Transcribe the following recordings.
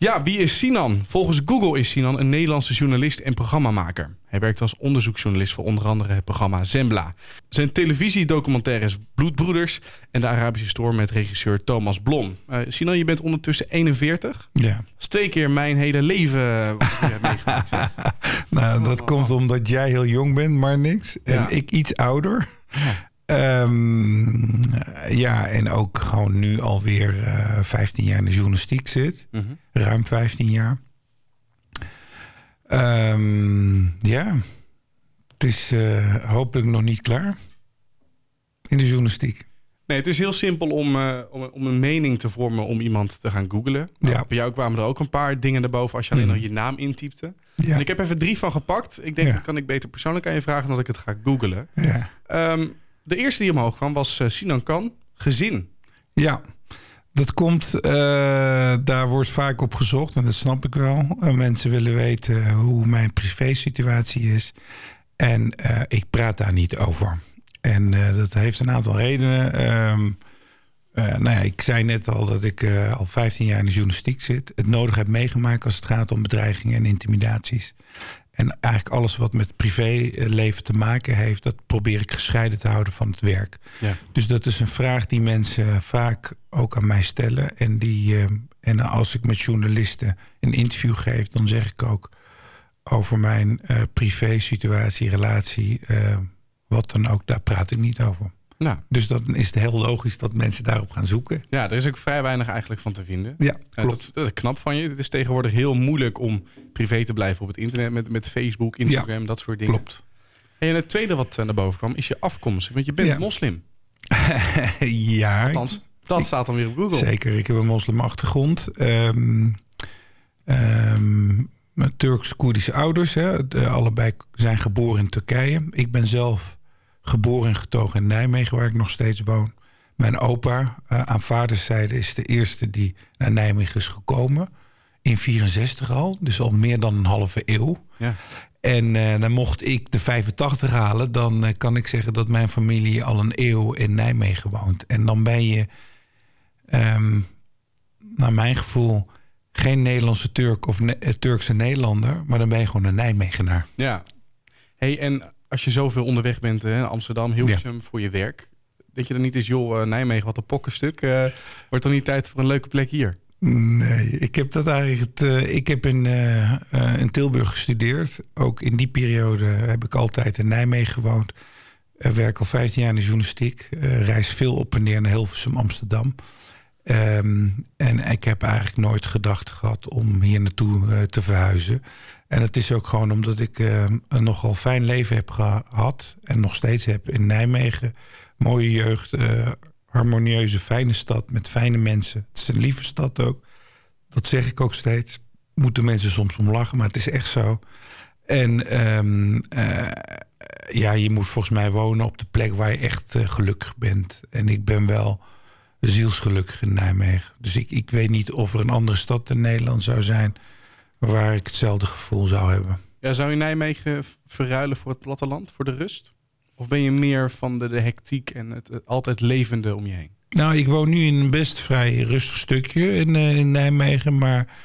Ja, wie is Sinan? Volgens Google is Sinan een Nederlandse journalist en programmamaker. Hij werkt als onderzoeksjournalist voor onder andere het programma Zembla. Zijn televisiedocumentaires Bloedbroeders en de Arabische Storm met regisseur Thomas Blom. Uh, Sinan, je bent ondertussen 41. Ja. Dat is twee keer mijn hele leven meegemaakt. nou, dat komt omdat jij heel jong bent, maar niks. En ik iets ouder. Ja. Um, ja, en ook gewoon nu alweer uh, eh, 15 jaar in de journalistiek zit. Mm -hmm. Ruim 15 jaar. Um, ja, het is uh, hopelijk nog niet klaar in de journalistiek. Nee, het is heel simpel om, uh, om, om, een mening te vormen om iemand te gaan googlen. Nou, ja. Bij jou kwamen er ook een paar dingen erboven als je alleen mm. nog je naam intypte. Ja. En ik heb even drie van gepakt. Ik denk, ja. dat kan ik beter persoonlijk aan je vragen dan ik het ga googlen. Ja. Um, de eerste die omhoog kwam was uh, Sinan Kan, gezin. Ja, dat komt, uh, daar wordt vaak op gezocht en dat snap ik wel. Uh, mensen willen weten hoe mijn privésituatie is. En ik praat daar niet over. En dat heeft een aantal redenen. Um, nou ja, ik zei net al dat ik al 15 jaar in de journalistiek zit. Het nodig heb meegemaakt als het gaat om bedreigingen en intimidaties. En eigenlijk alles wat met privéleven te maken heeft, dat probeer ik gescheiden te houden van het werk. Ja. Dus dat is een vraag die mensen vaak ook aan mij stellen. En, die, uh, en als ik met journalisten een interview geef, dan zeg ik ook over mijn uh, privé situatie, relatie, uh, wat dan ook, daar praat ik niet over. Nou. Dus dan is het heel logisch dat mensen daarop gaan zoeken. Ja, er is ook vrij weinig eigenlijk van te vinden. Ja, klopt. Dat, dat, is knap van je. Het is tegenwoordig heel moeilijk om privé te blijven op het internet met, met Facebook, Instagram, dat soort dingen. Klopt. En het tweede wat naar boven kwam is je afkomst. Want je bent ja. moslim. ja. Althans, dat staat dan weer op Google. Zeker, ik heb een moslimachtergrond. Um, um, Turks-Koerdische ouders. Hè. De, allebei zijn geboren in Turkije. Ik ben zelf geboren en getogen in Nijmegen, waar ik nog steeds woon. Mijn opa uh, aan vaderszijde is de eerste die naar Nijmegen is gekomen. In 64 al, dus al meer dan een halve eeuw. Ja. En uh, dan mocht ik de 85 halen, dan uh, kan ik zeggen dat mijn familie al een eeuw in Nijmegen woont. En dan ben je, um, naar mijn gevoel, geen Nederlandse Turk of ne Turkse Nederlander, maar dan ben je gewoon een Nijmegenaar. Ja. Hey, en als je zoveel onderweg bent in Amsterdam, Hilversum ja. voor je werk. Denk je dan niet eens, joh, Nijmegen, wat een pokkenstuk. Uh, wordt dan niet tijd voor een leuke plek hier? Nee, ik heb dat eigenlijk. Uh, ik heb in, uh, in Tilburg gestudeerd. Ook in die periode heb ik altijd in Nijmegen gewoond. werk al 15 jaar in de journalistiek. reis veel op en neer naar Hilversum, Amsterdam. Um, en ik heb eigenlijk nooit gedacht gehad om hier naartoe te verhuizen. En het is ook gewoon omdat ik uh, een nogal fijn leven heb gehad. En nog steeds heb in Nijmegen. Mooie jeugd, uh, harmonieuze, fijne stad met fijne mensen. Het is een lieve stad ook. Dat zeg ik ook steeds. Moeten mensen soms om lachen, maar het is echt zo. En um, uh, ja, je moet volgens mij wonen op de plek waar je echt gelukkig bent. En ik ben wel zielsgelukkig in Nijmegen. Dus ik, ik weet niet of er een andere stad in Nederland zou zijn waar ik hetzelfde gevoel zou hebben. Ja, zou je Nijmegen verruilen voor het platteland, voor de rust? Of ben je meer van de, de hectiek en het, het, altijd levende om je heen? Nou, ik woon nu in een best vrij rustig stukje in, uh, in Nijmegen, maar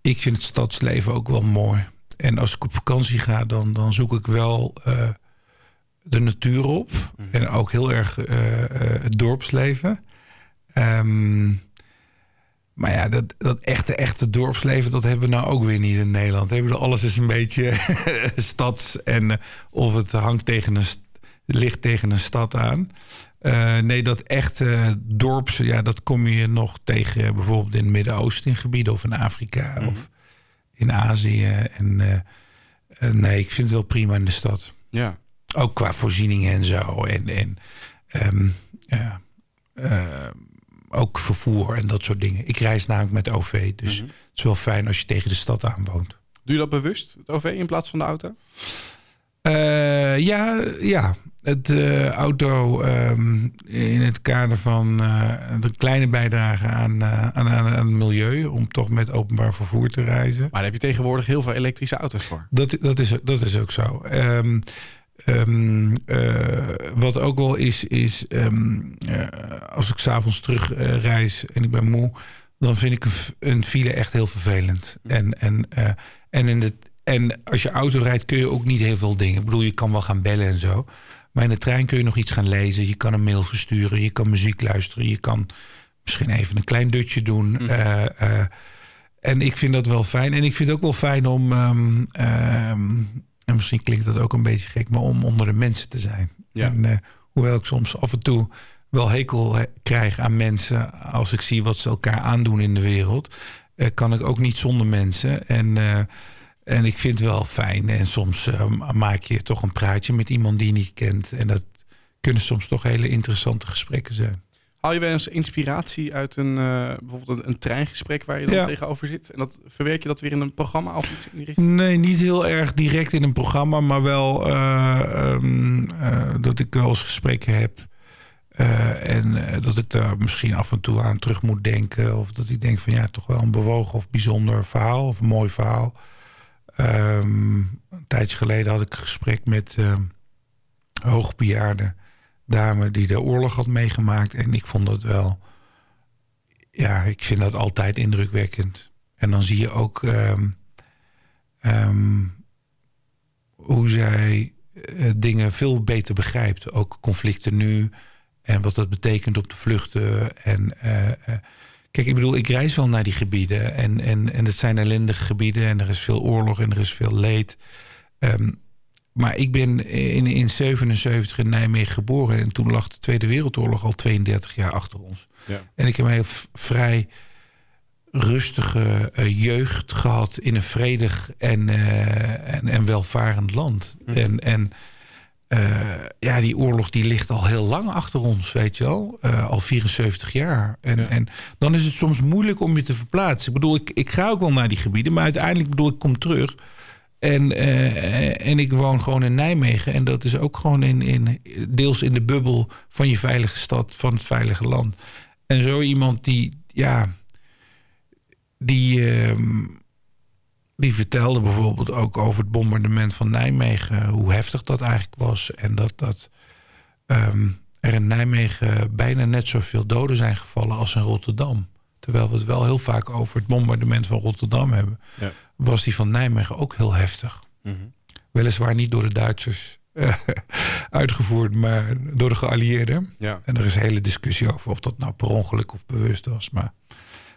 ik vind het stadsleven ook wel mooi. En als ik op vakantie ga, dan, dan zoek ik wel uh, de natuur op. Mm. En ook heel erg uh, het dorpsleven. Um, maar ja, dat, dat echte, echte dorpsleven, dat hebben we nou ook weer niet in Nederland. We alles is een beetje stads en uh, of het hangt tegen een, ligt tegen een stad aan. Uh, nee, dat echte dorps, ja, dat kom je nog tegen bijvoorbeeld in het Midden-Oosten in gebieden of in Afrika mm -hmm. of in Azië. En uh, nee, ik vind het wel prima in de stad. Ja. Ook qua voorzieningen en zo. En, en um, ja, ook vervoer en dat soort dingen. Ik reis namelijk met OV, dus mm -hmm. het is wel fijn als je tegen de stad aan woont. Doe je dat bewust, het OV in plaats van de auto? Uh, ja, ja. Het uh, auto um, in het kader van uh, een kleine bijdrage aan, aan, aan, aan, het milieu... om toch met openbaar vervoer te reizen. Maar daar heb je tegenwoordig heel veel elektrische auto's voor. Dat, dat, is, dat is ook zo. Um, Um, uh, wat ook wel is, is um, uh, als ik s'avonds terug uh, reis en ik ben moe, dan vind ik een, file echt heel vervelend. En, en, uh, en, in de, en als je auto rijdt kun je ook niet heel veel dingen. Ik bedoel, je kan wel gaan bellen en zo. Maar in de trein kun je nog iets gaan lezen. Je kan een mail versturen. Je kan muziek luisteren. Je kan misschien even een klein dutje doen. Mm. Uh, uh, en ik vind dat wel fijn. En ik vind het ook wel fijn om... Um, um, en misschien klinkt dat ook een beetje gek... maar om onder de mensen te zijn. Ja. En, uh, hoewel ik soms af en toe wel hekel krijg aan mensen... als ik zie wat ze elkaar aandoen in de wereld... kan ik ook niet zonder mensen. En en ik vind het wel fijn. En soms maak je toch een praatje met iemand die je niet kent. En dat kunnen soms toch hele interessante gesprekken zijn. Haal je wel eens inspiratie uit een, uh, bijvoorbeeld een, een, treingesprek waar je dan tegenover zit? En dat verwerk je dat weer in een programma of iets in die richting? Nee, niet heel erg direct in een programma, maar wel uh, um, dat ik wel eens gesprekken heb. en dat ik daar misschien af en toe aan terug moet denken. Of dat ik denk van ja, toch wel een bewogen of bijzonder verhaal of een mooi verhaal. Um, een tijdje geleden had ik een gesprek met uh, hoogbejaarde dame die de oorlog had meegemaakt. En ik vond dat wel, ja, ik vind dat altijd indrukwekkend. En dan zie je ook um, um, hoe zij uh, dingen veel beter begrijpt. Ook conflicten nu en wat dat betekent op de vluchten. En uh, Kijk, ik bedoel, ik reis wel naar die gebieden. En, en, en het zijn ellendige gebieden. En er is veel oorlog en er is veel leed. Um, maar ik ben in, in 77 in Nijmegen geboren. En toen lag de Tweede Wereldoorlog al 32 jaar achter ons. Ja. En ik heb een heel vrij rustige uh, jeugd gehad in een vredig en, uh, en, en welvarend land. Hm. En, en uh, ja, die oorlog die ligt al heel lang achter ons, weet je wel. Al 74 jaar. En, ja. en dan is het soms moeilijk om je te verplaatsen. Ik bedoel, ik, ik ga ook wel naar die gebieden, maar uiteindelijk bedoel ik kom terug. En, uh, en ik woon gewoon in Nijmegen. En dat is ook gewoon in, in, deels in de bubbel van je veilige stad, van het veilige land. En zo iemand die, ja, die. Uh, die vertelde bijvoorbeeld ook over het bombardement van Nijmegen. Hoe heftig dat eigenlijk was. En dat, dat um, er in Nijmegen bijna net zoveel doden zijn gevallen als in Rotterdam. Terwijl we het wel heel vaak over het bombardement van Rotterdam hebben. Ja. Was die van Nijmegen ook heel heftig. Mm -hmm. Weliswaar niet door de Duitsers uh, uitgevoerd, maar door de geallieerden. Ja. En er is een hele discussie over of dat nou per ongeluk of bewust was. Maar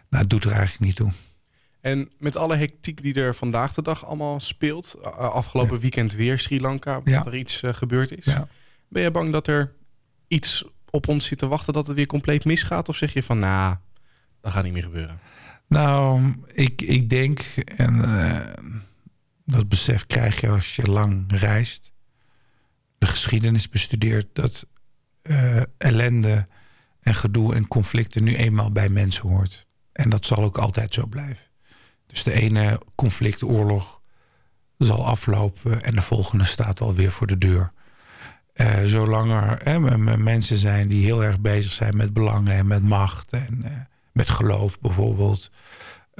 nou, het doet er eigenlijk niet toe. En met alle hectiek die er vandaag de dag allemaal speelt, afgelopen weekend weer Sri Lanka, dat er iets uh, gebeurd is. Ja. Ben je bang dat er iets op ons zit te wachten dat het weer compleet misgaat? Of zeg je van, nou, dat gaat niet meer gebeuren? Nou, ik, ik denk, en uh, dat besef krijg je als je lang reist, de geschiedenis bestudeert, dat uh, ellende en gedoe en conflicten nu eenmaal bij mensen hoort. En dat zal ook altijd zo blijven. Dus de ene conflict, oorlog, zal aflopen en de volgende staat alweer voor de deur. Uh, zolang er mensen zijn die heel erg bezig zijn met belangen en met macht en met geloof bijvoorbeeld.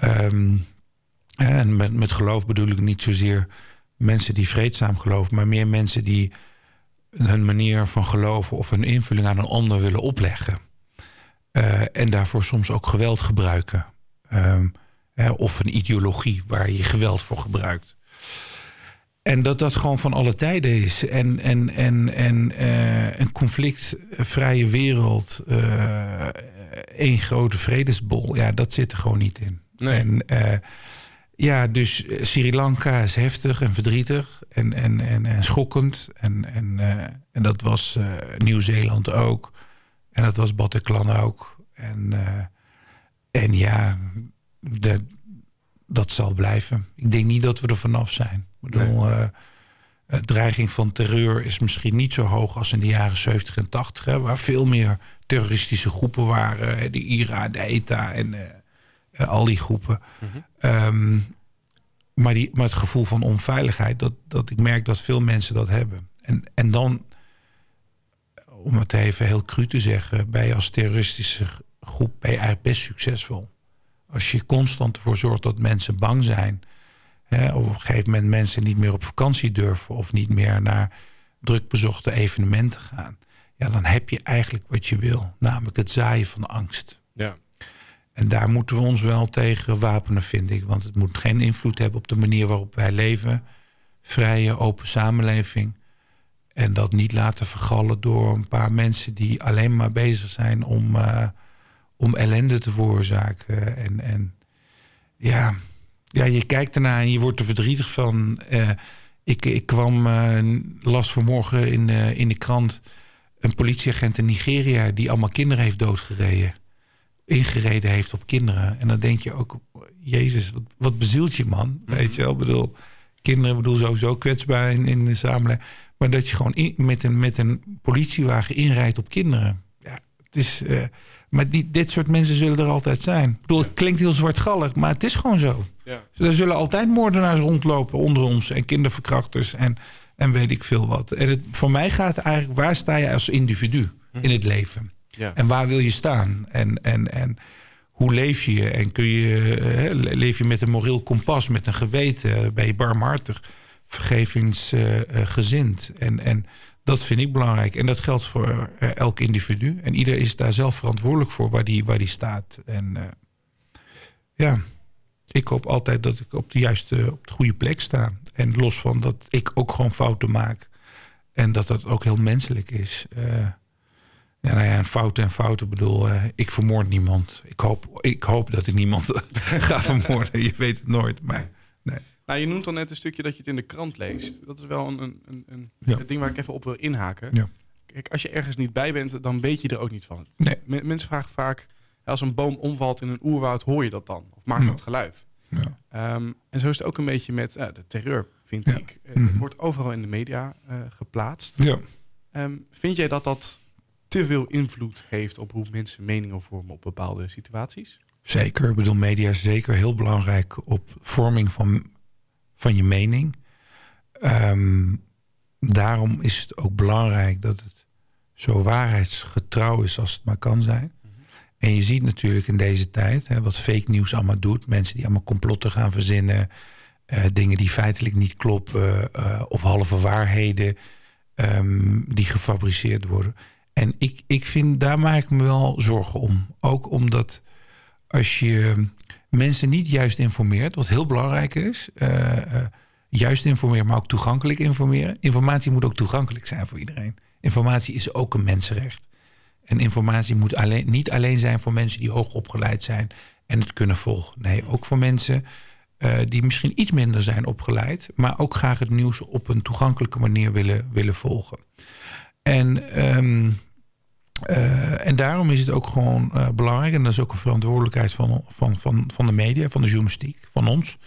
Um, en met, met geloof bedoel ik niet zozeer mensen die vreedzaam geloven, maar meer mensen die hun manier van geloven of hun invulling aan een ander willen opleggen. Uh, en daarvoor soms ook geweld gebruiken. Um, of een ideologie waar je geweld voor gebruikt. En dat dat gewoon van alle tijden is. En, en, en, en uh, een conflictvrije wereld, uh, één grote vredesbol, ja, dat zit er gewoon niet in. Nee. En uh, ja, dus Sri Lanka is heftig en verdrietig en, en, en, en schokkend. En, en, en dat was Nieuw-Zeeland ook. En dat was Bataclan ook. En, en ja, de, dat zal blijven. Ik denk niet dat we er vanaf zijn. Ik bedoel, nee. uh, dreiging van terreur is misschien niet zo hoog als in de jaren 70 en 80, hè, waar veel meer terroristische groepen waren. De IRA, de ETA en uh, al die groepen. Mm -hmm. um, maar, die, maar het gevoel van onveiligheid, dat, dat ik merk dat veel mensen dat hebben. En, en dan, om het even heel cru te zeggen, ben je als terroristische groep ben je eigenlijk best succesvol. Als je constant ervoor zorgt dat mensen bang zijn. Hè, of op een gegeven moment mensen niet meer op vakantie durven. Of niet meer naar druk bezochte evenementen gaan. Ja, dan heb je eigenlijk wat je wil. Namelijk het zaaien van angst. Ja. En daar moeten we ons wel tegen wapenen, vind ik. Want het moet geen invloed hebben op de manier waarop wij leven. Vrije, open samenleving. En dat niet laten vergallen door een paar mensen die alleen maar bezig zijn om, uh, om ellende te veroorzaken. En, en ja, ja, je kijkt ernaar en je wordt er verdrietig van. Uh, ik, ik kwam, uh, las vanmorgen in, in de krant een politieagent in Nigeria die allemaal kinderen heeft doodgereden. Ingereden heeft op kinderen. En dan denk je ook, Jezus, wat, wat bezielt je man? Mhm. Weet je wel, ik bedoel, kinderen bedoel sowieso kwetsbaar in, in de samenleving. Maar dat je gewoon in, met, een, met een politiewagen inrijdt op kinderen. Ja, het is, uh, maar die, dit soort mensen zullen er altijd zijn. Ik bedoel, het klinkt heel zwartgallig, maar het is gewoon zo. Ja. Er zullen altijd moordenaars rondlopen onder ons en kinderverkrachters en, en weet ik veel wat. En het, voor mij gaat het eigenlijk, waar sta je als individu mhm. in het leven? Ja. En waar wil je staan? En, en, en hoe leef je? En kun je, leef je met een moreel kompas, met een geweten? Ben je barmhartig, vergevingsgezind? en, en dat vind ik belangrijk. En dat geldt voor uh, elk individu. En ieder is daar zelf verantwoordelijk voor waar die, waar die staat. En uh, ja, ik hoop altijd dat ik op de juiste, op de goede plek sta. En los van dat ik ook gewoon fouten maak. En dat dat ook heel menselijk is. Uh, ja, nou ja, en fouten en fouten bedoel, ik vermoord niemand. Ik hoop, ik hoop dat ik niemand ga vermoorden. Je weet het nooit, maar nee. Nou, je noemt al net een stukje dat je het in de krant leest. Dat is wel een, een, een, een ding waar ik even op wil inhaken. Ja. Kijk, als je ergens niet bij bent, dan weet je er ook niet van. Nee. mensen vragen vaak, als een boom omvalt in een oerwoud, hoor je dat dan? Of maakt dat geluid? Ja. Um, en zo is het ook een beetje met uh, de terreur, vind ik. Uh, Het wordt overal in de media uh, geplaatst. Ja. Um, vind jij dat dat te veel invloed heeft op hoe mensen meningen vormen op bepaalde situaties? Zeker. Ik bedoel, media is zeker heel belangrijk op vorming van van je mening. Um, daarom is het ook belangrijk dat het zo waarheidsgetrouw is als het maar kan zijn. En je ziet natuurlijk in deze tijd hè, wat fake nieuws allemaal doet. Mensen die allemaal complotten gaan verzinnen. Uh, dingen die feitelijk niet kloppen. Uh, of halve waarheden um, die gefabriceerd worden. En ik, ik vind, daar maak ik me wel zorgen om. Ook omdat als je mensen niet juist informeert, wat heel belangrijk is. Uh, juist informeren, maar ook toegankelijk informeren. Informatie moet ook toegankelijk zijn voor iedereen. Informatie is ook een mensenrecht. En informatie moet alleen, niet alleen zijn voor mensen die hoog opgeleid zijn en het kunnen volgen. Nee, ook voor mensen uh, die misschien iets minder zijn opgeleid, maar ook graag het nieuws op een toegankelijke manier willen, willen volgen. En um, uh, en daarom is het ook gewoon uh, belangrijk, en dat is ook een verantwoordelijkheid van, van, van, van de media, van de journalistiek, van ons,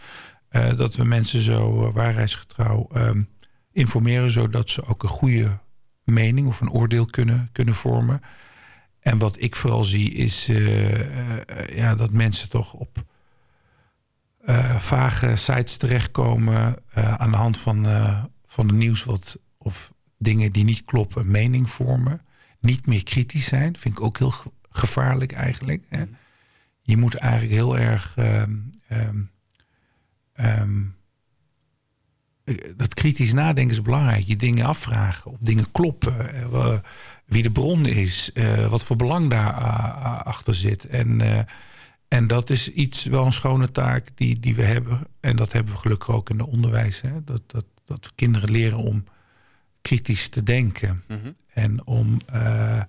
dat we mensen zo waarheidsgetrouw um, informeren, zodat ze ook een goede mening of een oordeel kunnen, kunnen vormen. En wat ik vooral zie is ja, dat mensen toch op vage sites terechtkomen aan de hand van, van de nieuws wat, of dingen die niet kloppen, mening vormen niet meer kritisch zijn. Vind ik ook heel gevaarlijk eigenlijk. Hè? Mhm. Je moet eigenlijk heel erg um, um, dat kritisch nadenken is belangrijk. Je dingen afvragen of dingen kloppen. Wie de bron is. Uh, wat voor belang daar achter zit. En, uh, en dat is iets, wel een schone taak die, die we hebben. En dat hebben we gelukkig ook in het onderwijs. Hè? Dat, dat, dat kinderen leren om kritisch te denken. Mhm. En om uh,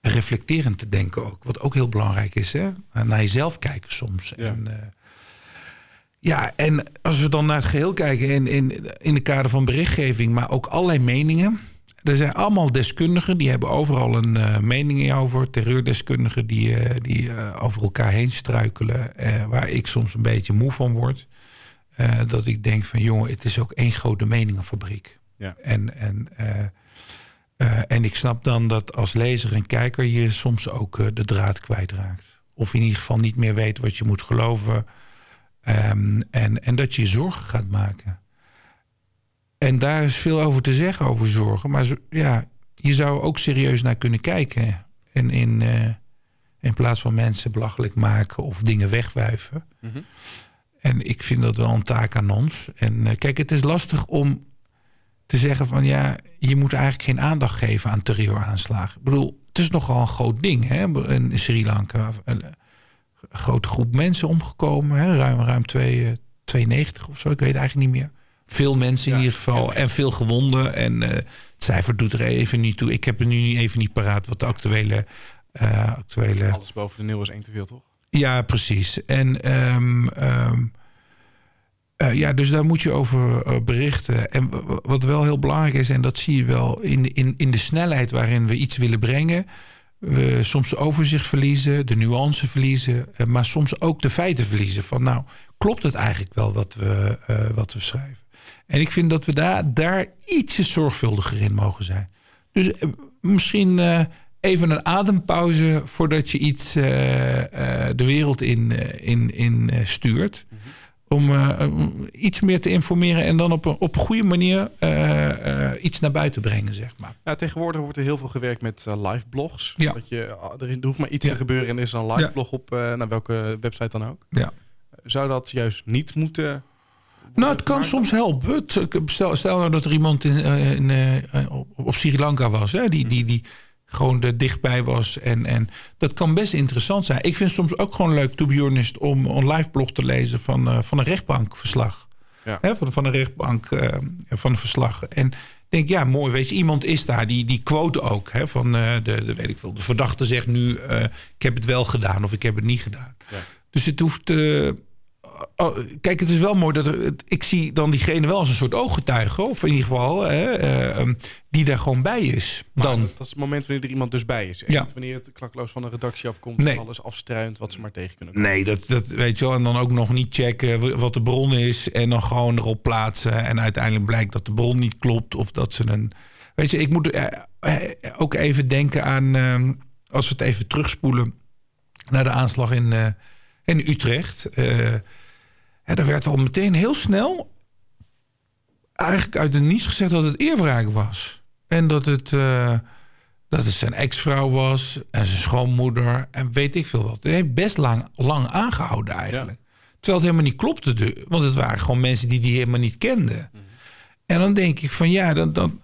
reflecterend te denken ook. Wat ook heel belangrijk is. Hè? Naar jezelf kijken soms. Ja. En, ja, en als we dan naar het geheel kijken in, in, in de kader van berichtgeving, maar ook allerlei meningen. Er zijn allemaal deskundigen, die hebben overal een uh, mening over. Terreurdeskundigen die, uh, die uh, over elkaar heen struikelen. waar ik soms een beetje moe van word. dat ik denk van jongen, het is ook één grote meningenfabriek. Ja. En, en, en ik snap dan dat als lezer en kijker je soms ook de draad kwijtraakt. Of in ieder geval niet meer weet wat je moet geloven. Um, en, en dat je je zorgen gaat maken. En daar is veel over te zeggen, over zorgen. Maar zo, ja, je zou ook serieus naar kunnen kijken. En in, in plaats van mensen belachelijk maken of dingen wegwuiven. Mm -hmm. En ik vind dat wel een taak aan ons. En kijk, het is lastig om te zeggen van ja, je moet eigenlijk geen aandacht geven aan terreuraanslagen. Ik bedoel, het is nogal een groot ding hè, in Sri Lanka. grote groep mensen omgekomen. Hè? Ruim, ruim twee, 92 of zo, ik weet eigenlijk niet meer. Veel mensen in ieder geval en veel gewonden. En het cijfer doet er even niet toe. Ik heb er nu even niet paraat wat de actuele... actuele... Alles boven de nul is één te veel, toch? Ja, precies. En um, uh, ja, dus daar moet je over uh, berichten. En wat wel heel belangrijk is, en dat zie je wel in, in, in de snelheid waarin we iets willen brengen. We soms de overzicht verliezen, de nuance verliezen, uh, maar soms ook de feiten verliezen. Van nou, klopt het eigenlijk wel wat we, wat we schrijven? En ik vind dat we daar, daar ietsje zorgvuldiger in mogen zijn. Dus misschien even een adempauze voordat je iets de wereld in, in, in stuurt. Mm -hmm om iets meer te informeren en dan op een, op een goede manier iets naar buiten brengen, zeg maar. Ja, tegenwoordig wordt er heel veel gewerkt met live blogs. Ja. Dat je, er hoeft maar iets ja. te gebeuren en er is een live blog op naar welke website dan ook. Ja. Zou dat juist niet moeten... Nou, het kan soms helpen. Stel, stel nou dat er iemand in, in op, op Sri Lanka was, hè, die, die, die gewoon er dichtbij was. En, en dat kan best interessant zijn. Ik vind het soms ook gewoon leuk, to be honest, om een live blog te lezen van, uh, van een rechtbankverslag. Ja. Hè, van, van een rechtbank uh, van een verslag. En denk, ja, mooi, weet je, iemand is daar, die, die quote ook. Hè, van uh, de, de, weet ik veel, de verdachte zegt nu, ik heb het wel gedaan of ik heb het niet gedaan. Ja. Dus het hoeft Oh, kijk, het is wel mooi dat er, ik zie dan diegene wel als een soort ooggetuige, of in ieder geval, hè, uh, um, die daar gewoon bij is. dan. Dat, dat, is het moment wanneer er iemand dus bij is. Ja. wanneer het klakloos van de redactie afkomt, nee. alles afstruint wat ze maar tegen kunnen komen. Nee, dat, dat weet je wel. En dan ook nog niet checken wat de bron is en dan gewoon erop plaatsen. En uiteindelijk blijkt dat de bron niet klopt of dat ze een. Weet je, ik moet uh, ook even denken aan, uh, als we het even terugspoelen naar de aanslag in, in Utrecht. Ja, er werd al meteen heel snel eigenlijk uit de niets gezegd dat het eerwraak was. En dat het, uh, dat het zijn ex-vrouw was en zijn schoonmoeder en weet ik veel wat. Het heeft best lang, lang aangehouden eigenlijk. Ja. Terwijl het helemaal niet klopte. Want het waren gewoon mensen die die helemaal niet kenden. Mhm. En dan denk ik van ja, dan, dan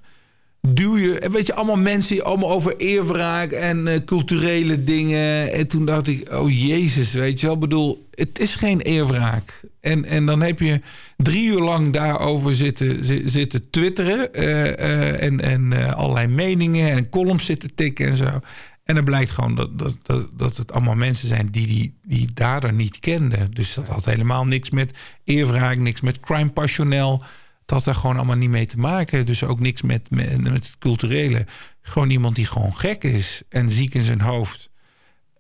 duw je... Weet je, allemaal mensen allemaal over eerwraak en uh, culturele dingen. En toen dacht ik, oh jezus, weet je wel. Bedoel, het is geen eerwraak. En, en dan heb je drie uur lang daarover zitten, zitten twitteren. Uh, uh, en en allerlei meningen en columns zitten tikken en zo. En dan blijkt gewoon dat, dat, dat, dat het allemaal mensen zijn die die, die dader niet kenden. Dus dat had helemaal niks met eerwraak, niks met crime passionnel. Het had daar gewoon allemaal niet mee te maken. Dus ook niks met, met, met het culturele. Gewoon iemand die gewoon gek is en ziek in zijn hoofd.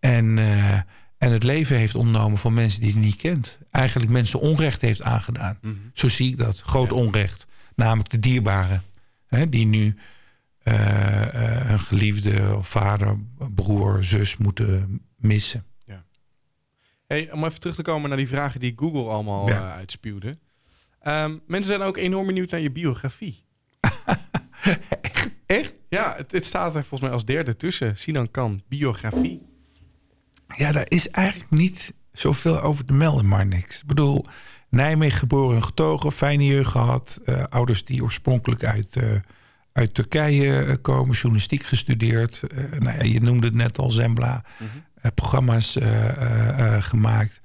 En, uh, en het leven heeft ontnomen van mensen die hij niet kent. Eigenlijk mensen onrecht heeft aangedaan. Mm -hmm. Zo zie ik dat. Groot ja. onrecht. Namelijk de dierbaren. Hè, die nu uh, uh, hun geliefde vader, broer, zus moeten missen. Ja. Hey, om even terug te komen naar die vragen die Google allemaal ja. uitspuwde. Um, mensen zijn ook enorm benieuwd naar je biografie. echt? Echt? Ja, het, het, staat er volgens mij als derde tussen. Sinan Kan, biografie. Ja, daar is eigenlijk niet zoveel over te melden, maar niks. Ik bedoel, Nijmegen geboren en getogen, fijne jeugd gehad. Uh, ouders die oorspronkelijk uit, uh, uit Turkije komen, journalistiek gestudeerd. Uh, nou ja, je noemde het net al, Zembla. Mm -hmm. programma's gemaakt.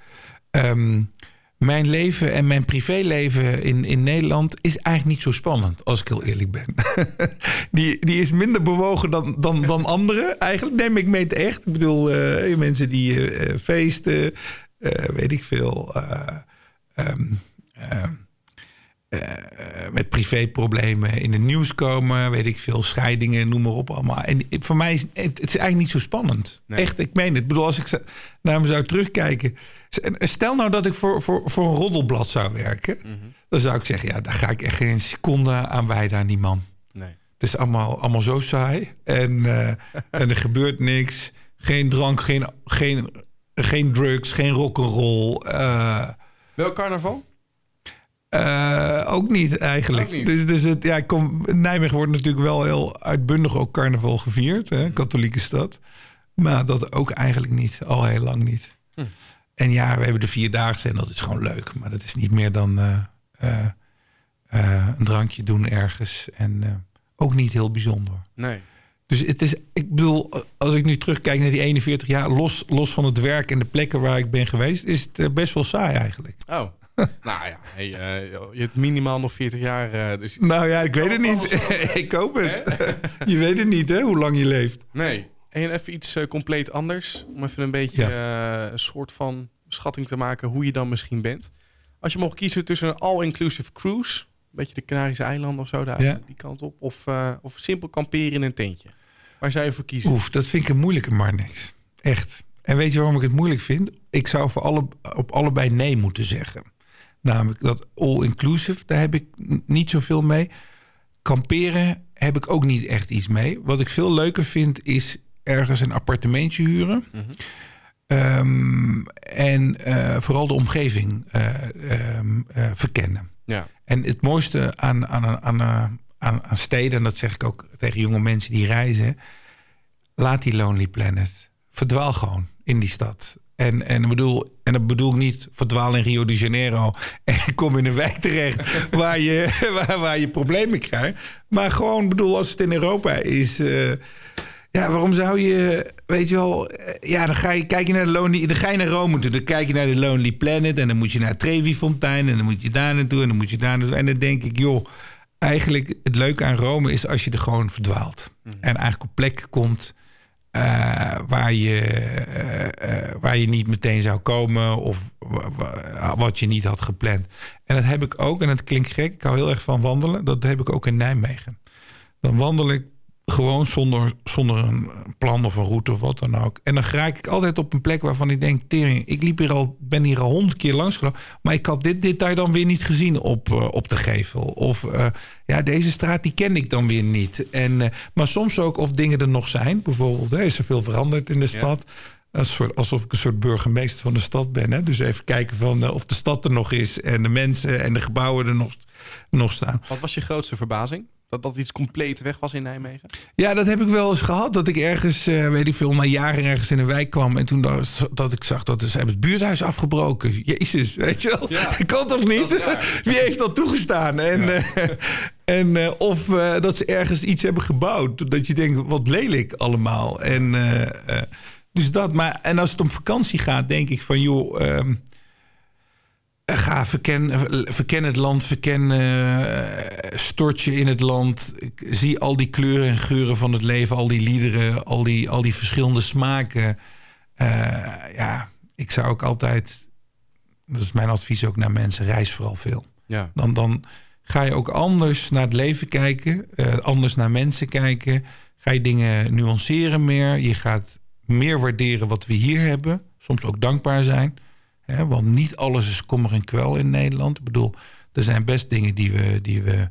Um, mijn leven en mijn privéleven in, in Nederland is eigenlijk niet zo spannend, als ik heel eerlijk ben. die, die is minder bewogen dan, dan, dan anderen. Eigenlijk neem ik mee echt. Ik bedoel, uh, mensen die uh, feesten, uh, weet ik veel. Um, met privéproblemen in het nieuws komen, weet ik veel, scheidingen, noem maar op allemaal. En voor mij is het, het is eigenlijk niet zo spannend. Nee. Echt, ik meen het. Ik bedoel, als ik naar me zou terugkijken. Stel nou dat ik voor, voor, voor een roddelblad zou werken. Mm -hmm. Dan zou ik zeggen, ja, daar ga ik echt geen seconde aan wijden aan die man. Nee. Het is allemaal, allemaal zo saai. En, uh, en er gebeurt niks. Geen drank, geen, geen, geen drugs, geen rock'n'roll. Uh, Welk carnaval? Uh, ook niet eigenlijk. Ook niet. Dus, dus het, ja, kom, Nijmegen wordt natuurlijk wel heel uitbundig ook carnaval gevierd. Hè, katholieke stad. Maar dat ook eigenlijk niet. Al heel lang niet. Hm. En ja, we hebben de Vierdaagse en dat is gewoon leuk. Maar dat is niet meer dan uh, uh, uh, een drankje doen ergens. En ook niet heel bijzonder. Nee. Dus het is, ik bedoel, als ik nu terugkijk naar die 41 jaar, los, los van het werk en de plekken waar ik ben geweest, is het eh, best wel saai eigenlijk. Oh. nou ja, hey, uh, je hebt minimaal nog 40 jaar. Uh, dus nou ja, ik weet het niet. ik hoop het. je weet het niet, hè, hoe lang je leeft. Nee. En even iets uh, compleet anders. Om even een beetje ja. een soort van schatting te maken hoe je dan misschien bent. Als je mocht kiezen tussen een all-inclusive cruise, een beetje de Canarische eilanden of zo, daar ja. die kant op, of, of simpel kamperen in een tentje. Waar zou je voor kiezen? Oef, dat vind ik een moeilijke, maar niks. Echt. En weet je waarom ik het moeilijk vind? Ik zou voor alle, op allebei nee moeten zeggen. Namelijk dat all-inclusive, daar heb ik niet zoveel mee. Kamperen heb ik ook niet echt iets mee. Wat ik veel leuker vind, is ergens een appartementje huren. Mm -hmm. um, en uh, vooral de omgeving uh, um, uh, verkennen. Ja. En het mooiste aan, aan, aan, aan, aan steden, en dat zeg ik ook tegen jonge mensen die reizen, laat die Lonely Planet. Verdwaal gewoon in die stad. En, en, bedoel, en dat bedoel ik niet verdwaal in Rio de Janeiro en kom in een wijk terecht waar je, waar, waar je problemen krijgt. Maar gewoon bedoel, als het in Europa is. Uh, ja, waarom zou je, weet je wel, ja, dan ga je, kijk je naar de Lonely, dan ga je naar Rome toe, dan kijk je naar de Lonely Planet en dan moet je naar Trevi Fontein en dan moet je daar naartoe en dan moet je daar naartoe. En dan denk ik, joh, eigenlijk het leuke aan Rome is als je er gewoon verdwaalt. Mm. En eigenlijk op plek komt uh, waar, je, uh, uh, waar je niet meteen zou komen of wat je niet had gepland. En dat heb ik ook, en dat klinkt gek, ik hou heel erg van wandelen. Dat heb ik ook in Nijmegen. Dan wandel ik gewoon zonder, zonder een plan of een route of wat dan ook. En dan raak ik altijd op een plek waarvan ik denk... Tering, ik liep hier al, ben hier al honderd keer langs gelopen... maar ik had dit detail dan weer niet gezien op, uh, op de gevel. Of uh, ja, deze straat die ken ik dan weer niet. En, uh, maar soms ook of dingen er nog zijn. Bijvoorbeeld, hè, is er veel veranderd in de stad... Ja. Alsof ik een soort burgemeester van de stad ben. Hè? Dus even kijken van, of de stad er nog is... en de mensen en de gebouwen er nog, nog staan. Wat was je grootste verbazing? Dat dat iets compleet weg was in Nijmegen? Ja, dat heb ik wel eens gehad. Dat ik ergens, uh, weet ik veel, na jaren ergens in een wijk kwam. En toen dat, dat ik zag dat ze hebben het buurthuis afgebroken. Jezus, weet je wel? Ja, kan toch niet? Wie heeft dat toegestaan? En, ja. uh, en uh, of dat ze ergens iets hebben gebouwd. Dat je denkt, wat lelijk allemaal. En, dus dat, maar, en als het om vakantie gaat, denk ik van, joh... Um, Ga, verken, verken het land, verken, uh, stort je in het land. Ik zie al die kleuren en geuren van het leven, al die liederen, al die, al die verschillende smaken. Uh, ja, ik zou ook altijd, dat is mijn advies ook naar mensen, reis vooral veel. Ja. Dan, dan ga je ook anders naar het leven kijken, uh, anders naar mensen kijken. Ga je dingen nuanceren meer. Je gaat meer waarderen wat we hier hebben. Soms ook dankbaar zijn. Hè, want niet alles is kommer en kwel in Nederland. Ik bedoel, er zijn best dingen die, we, die, we,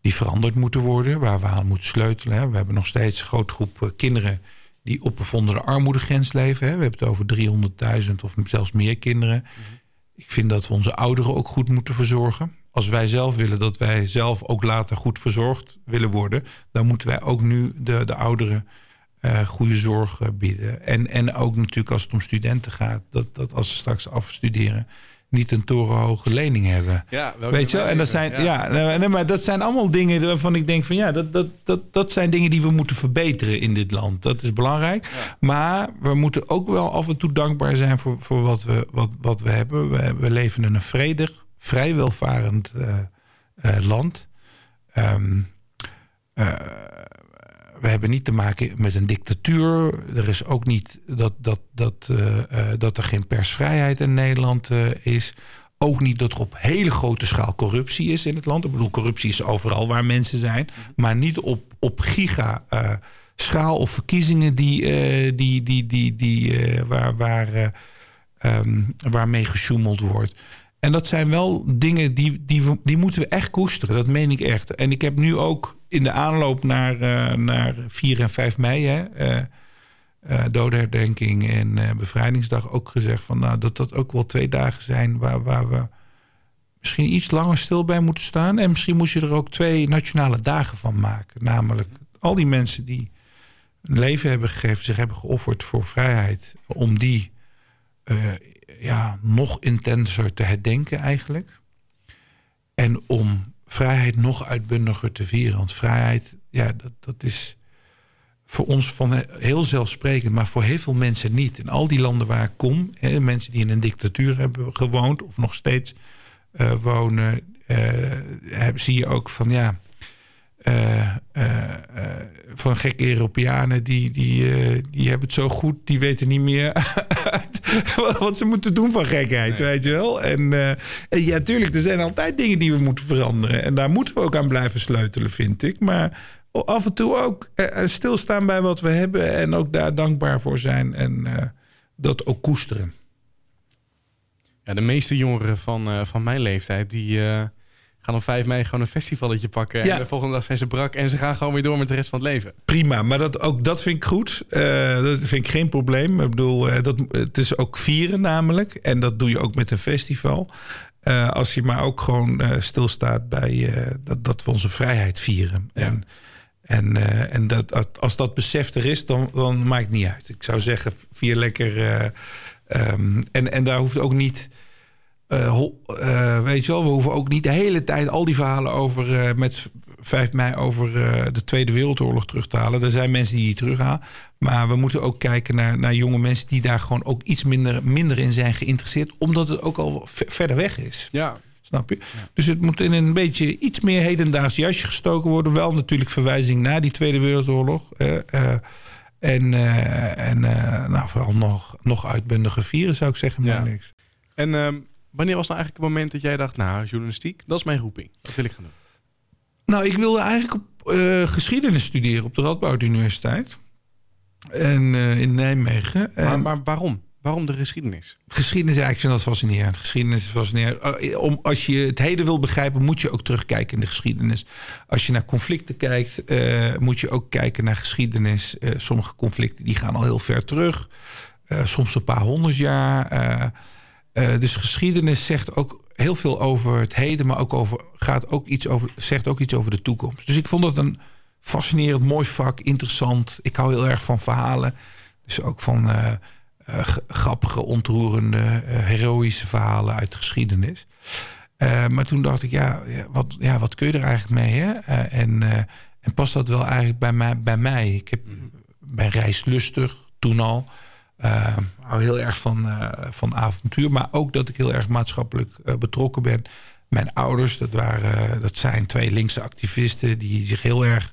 die veranderd moeten worden, waar we aan moeten sleutelen. Hè. We hebben nog steeds een grote groep kinderen die op of onder de armoedegrens leven. Hè. We hebben het over 300.000 of zelfs meer kinderen. Mm-hmm. Ik vind dat we onze ouderen ook goed moeten verzorgen. Als wij zelf willen dat wij zelf ook later goed verzorgd willen worden, dan moeten wij ook nu de, de ouderen uh, goede zorg uh, bieden. En, en ook natuurlijk als het om studenten gaat, dat, dat als ze straks afstuderen, niet een torenhoge lening hebben. Ja, Weet je wel? En dat zijn, ja. ja nee, maar dat zijn allemaal dingen waarvan ik denk van ja, dat, dat, dat, dat zijn dingen die we moeten verbeteren in dit land. Dat is belangrijk. Ja. Maar we moeten ook wel af en toe dankbaar zijn voor, voor wat, we, wat, wat we hebben. We, we leven in een vredig, vrij welvarend uh, land. Um, we hebben niet te maken met een dictatuur. Er is ook niet dat, dat, dat, uh, uh, dat er geen persvrijheid in Nederland uh, is. Ook niet dat er op hele grote schaal corruptie is in het land. Ik bedoel, corruptie is overal waar mensen zijn. Maar niet op, op giga schaal of verkiezingen die, die, die, die, die, waar, waar, um, waarmee gesjoemeld wordt. En dat zijn wel dingen die, die, die moeten we echt koesteren. Dat meen ik echt. En ik heb nu ook in de aanloop naar, uh, naar 4 en 5 mei... Hè, uh, uh, dodenherdenking en bevrijdingsdag ook gezegd... Van, nou, dat dat ook wel twee dagen zijn waar, waar we misschien iets langer stil bij moeten staan. En misschien moet je er ook twee nationale dagen van maken. Namelijk al die mensen die een leven hebben gegeven... zich hebben geofferd voor vrijheid... om die ja, nog intenser te herdenken eigenlijk. En om vrijheid nog uitbundiger te vieren. Want vrijheid, ja, dat, dat is voor ons van heel zelfsprekend, maar voor heel veel mensen niet. In al die landen waar ik kom, hè, mensen die in een dictatuur hebben gewoond of nog steeds uh, wonen, uh, zie je ook van ja. Uh, van gekke Europeanen die, die, die hebben het zo goed, die weten niet meer wat ze moeten doen van gekheid, weet je wel. En, en ja, tuurlijk, er zijn altijd dingen die we moeten veranderen. En daar moeten we ook aan blijven sleutelen, vind ik. Maar af en toe ook stilstaan bij wat we hebben en ook daar dankbaar voor zijn en dat ook koesteren. Ja, de meeste jongeren van, van mijn leeftijd, die gaan op 5 mei gewoon een festivalletje pakken. Ja. En de volgende dag zijn ze brak en ze gaan gewoon weer door met de rest van het leven. Prima, maar dat, ook dat vind ik goed. Uh, dat vind ik geen probleem. Ik bedoel, uh, dat, het is ook vieren namelijk. En dat doe je ook met een festival. Uh, als je maar ook gewoon stilstaat bij dat, dat we onze vrijheid vieren. Ja. En, en, en dat, als dat besef er is, dan, dan maakt het niet uit. Ik zou zeggen, vier lekker. Um, en, en daar hoeft ook niet uh, uh, weet je wel, we hoeven ook niet de hele tijd al die verhalen over uh, met 5 mei over de Tweede Wereldoorlog terug te halen. Er zijn mensen die die terughalen. Maar we moeten ook kijken naar, naar jonge mensen die daar gewoon ook iets minder, minder in zijn geïnteresseerd, omdat het ook al verder weg is. Ja. Snap je? Dus het moet in een beetje iets meer hedendaags jasje gestoken worden. Wel natuurlijk verwijzing naar die Tweede Wereldoorlog. en en nou, vooral nog, nog uitbundige vieren, zou ik zeggen. Maar ja. niks. En um, Wanneer was nou eigenlijk het moment dat jij dacht, nou, journalistiek, dat is mijn roeping. Dat wil ik gaan doen. Nou, ik wilde eigenlijk op uh, geschiedenis studeren op de Radboud Universiteit. En uh, in Nijmegen. Maar, maar, waarom? Waarom de geschiedenis? Geschiedenis, eigenlijk vind dat fascinerend. Geschiedenis is fascinerend. Uh, om, als je het heden wil begrijpen, moet je ook terugkijken in de geschiedenis. Als je naar conflicten kijkt, moet je ook kijken naar geschiedenis. sommige conflicten die gaan al heel ver terug. soms een paar honderd jaar. Uh, dus geschiedenis zegt ook heel veel over het heden, maar ook over, gaat ook iets over, zegt ook iets over de toekomst. Dus ik vond het een fascinerend, mooi vak, interessant. Ik hou heel erg van verhalen. Dus ook van uh, uh, grappige, ontroerende, heroïsche verhalen uit de geschiedenis. maar toen dacht ik, ja, wat, ja, wat kun je er eigenlijk mee? Hè? en, en past dat wel eigenlijk bij mij? Bij mij? Ik heb, mhm. ben reislustig toen al. Uh, hou heel erg van, uh, van avontuur, maar ook dat ik heel erg maatschappelijk uh, betrokken ben. Mijn ouders, dat, waren, dat zijn twee linkse activisten die zich heel erg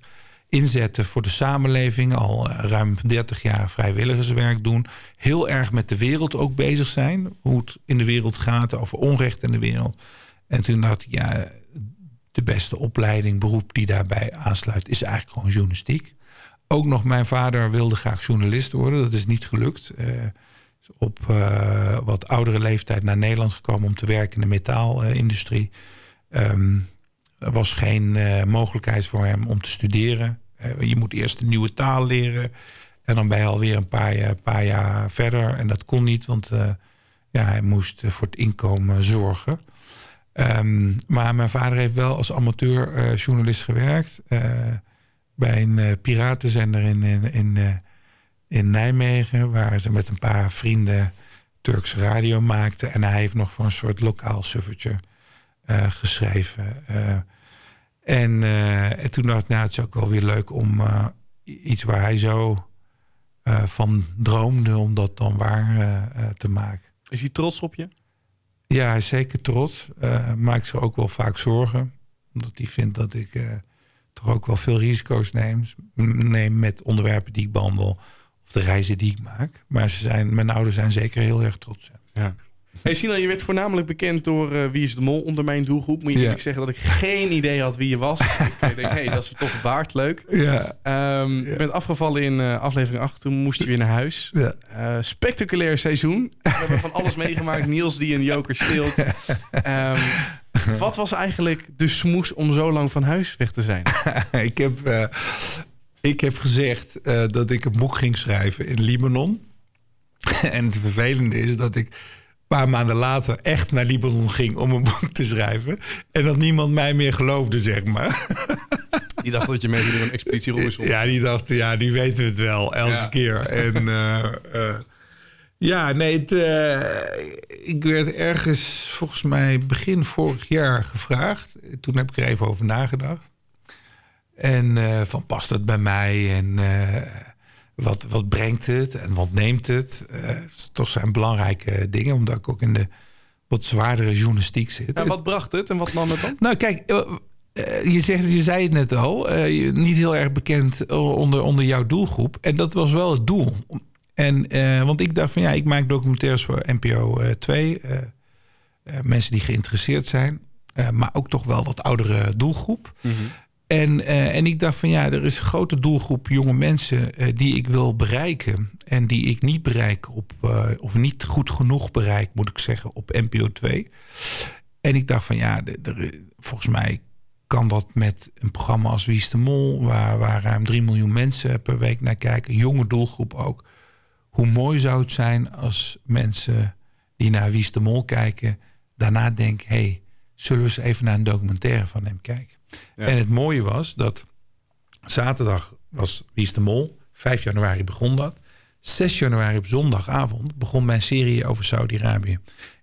inzetten voor de samenleving. Al ruim 30 jaar vrijwilligerswerk doen. Heel erg met de wereld ook bezig zijn. Hoe het in de wereld gaat, over onrecht in de wereld. En toen dacht ik, ja, de beste opleiding, beroep die daarbij aansluit, is eigenlijk gewoon journalistiek. Ook nog mijn vader wilde graag journalist worden. Dat is niet gelukt. Uh, op uh, wat oudere leeftijd naar Nederland gekomen om te werken in de metaalindustrie. Um, er was geen uh, mogelijkheid voor hem om te studeren. je moet eerst een nieuwe taal leren. En dan ben je alweer een paar, paar jaar verder. En dat kon niet, want ja, hij moest voor het inkomen zorgen. Um, maar mijn vader heeft wel als amateurjournalist gewerkt bij een uh, piratenzender in, in, in, uh, in Nijmegen, waar ze met een paar vrienden Turkse radio maakten. En hij heeft nog voor een soort lokaal suffertje uh, geschreven. En, en, toen dacht ik, nou, het is ook wel weer leuk om iets waar hij zo van droomde, om dat dan waar te maken. Is hij trots op je? Ja, hij is zeker trots. maakt zich ook wel vaak zorgen. Omdat hij vindt dat ik toch ook wel veel risico's neem, neem met onderwerpen die ik behandel of de reizen die ik maak. Maar ze zijn, mijn ouders zijn zeker heel erg trots. Ja. Hey Sina, je werd voornamelijk bekend door uh, Wie is de Mol onder mijn doelgroep. Moet je ja. zeggen dat ik geen idee had wie je was. ik denk, hé, hey, dat is een toffe baard, leuk. Ja. Um, ja. Je bent afgevallen in uh, aflevering 8, toen moest je weer naar huis. Ja. Uh, spectaculair seizoen. We hebben van alles meegemaakt. Niels die een joker steelt. Um, wat was eigenlijk de smoes om zo lang van huis weg te zijn? ik, heb, uh, ik heb gezegd uh, dat ik een boek ging schrijven in Libanon. en het vervelende is dat ik een paar maanden later echt naar Libanon ging om een boek te schrijven. En dat niemand mij meer geloofde, zeg maar. Die dacht dat je mee een expeditie Robinson. Ja, die dachten, ja, die weten het wel, elke ja. keer. En uh, ja, nee, het, uh, ik werd ergens volgens mij begin vorig jaar gevraagd. Toen heb ik er even over nagedacht. En eh, van past het bij mij en eh, wat, wat brengt het en wat neemt het? Eh, toch zijn belangrijke dingen, omdat ik ook in de wat zwaardere journalistiek zit. En wat bracht het en wat nam het dan? Nou, kijk, eh, eh, je, zegt, je zei het net al, eh, niet heel erg bekend onder, onder jouw doelgroep. En dat was wel het doel. En, eh, want ik dacht van ja, ik maak documentaires voor NPO eh 2. eh, eh, mensen die geïnteresseerd zijn. maar ook toch wel wat oudere doelgroep. En, eh, en ik dacht van ja, er is een grote doelgroep jonge mensen die ik wil bereiken. En die ik niet bereik op, of niet goed genoeg bereik, moet ik zeggen, op NPO 2. En ik dacht van ja, volgens mij kan dat met een programma als Wie is de Mol, waar, waar ruim 3 miljoen mensen per week naar kijken, jonge doelgroep ook. Hoe mooi zou het zijn als mensen die naar Wie is de Mol kijken, daarna denken: hé, hey, zullen we eens even naar een documentaire van hem kijken? Ja. En het mooie was dat zaterdag was Wie is de Mol, 5 januari begon dat. 6 januari op zondagavond begon mijn serie over Saudi-Arabië.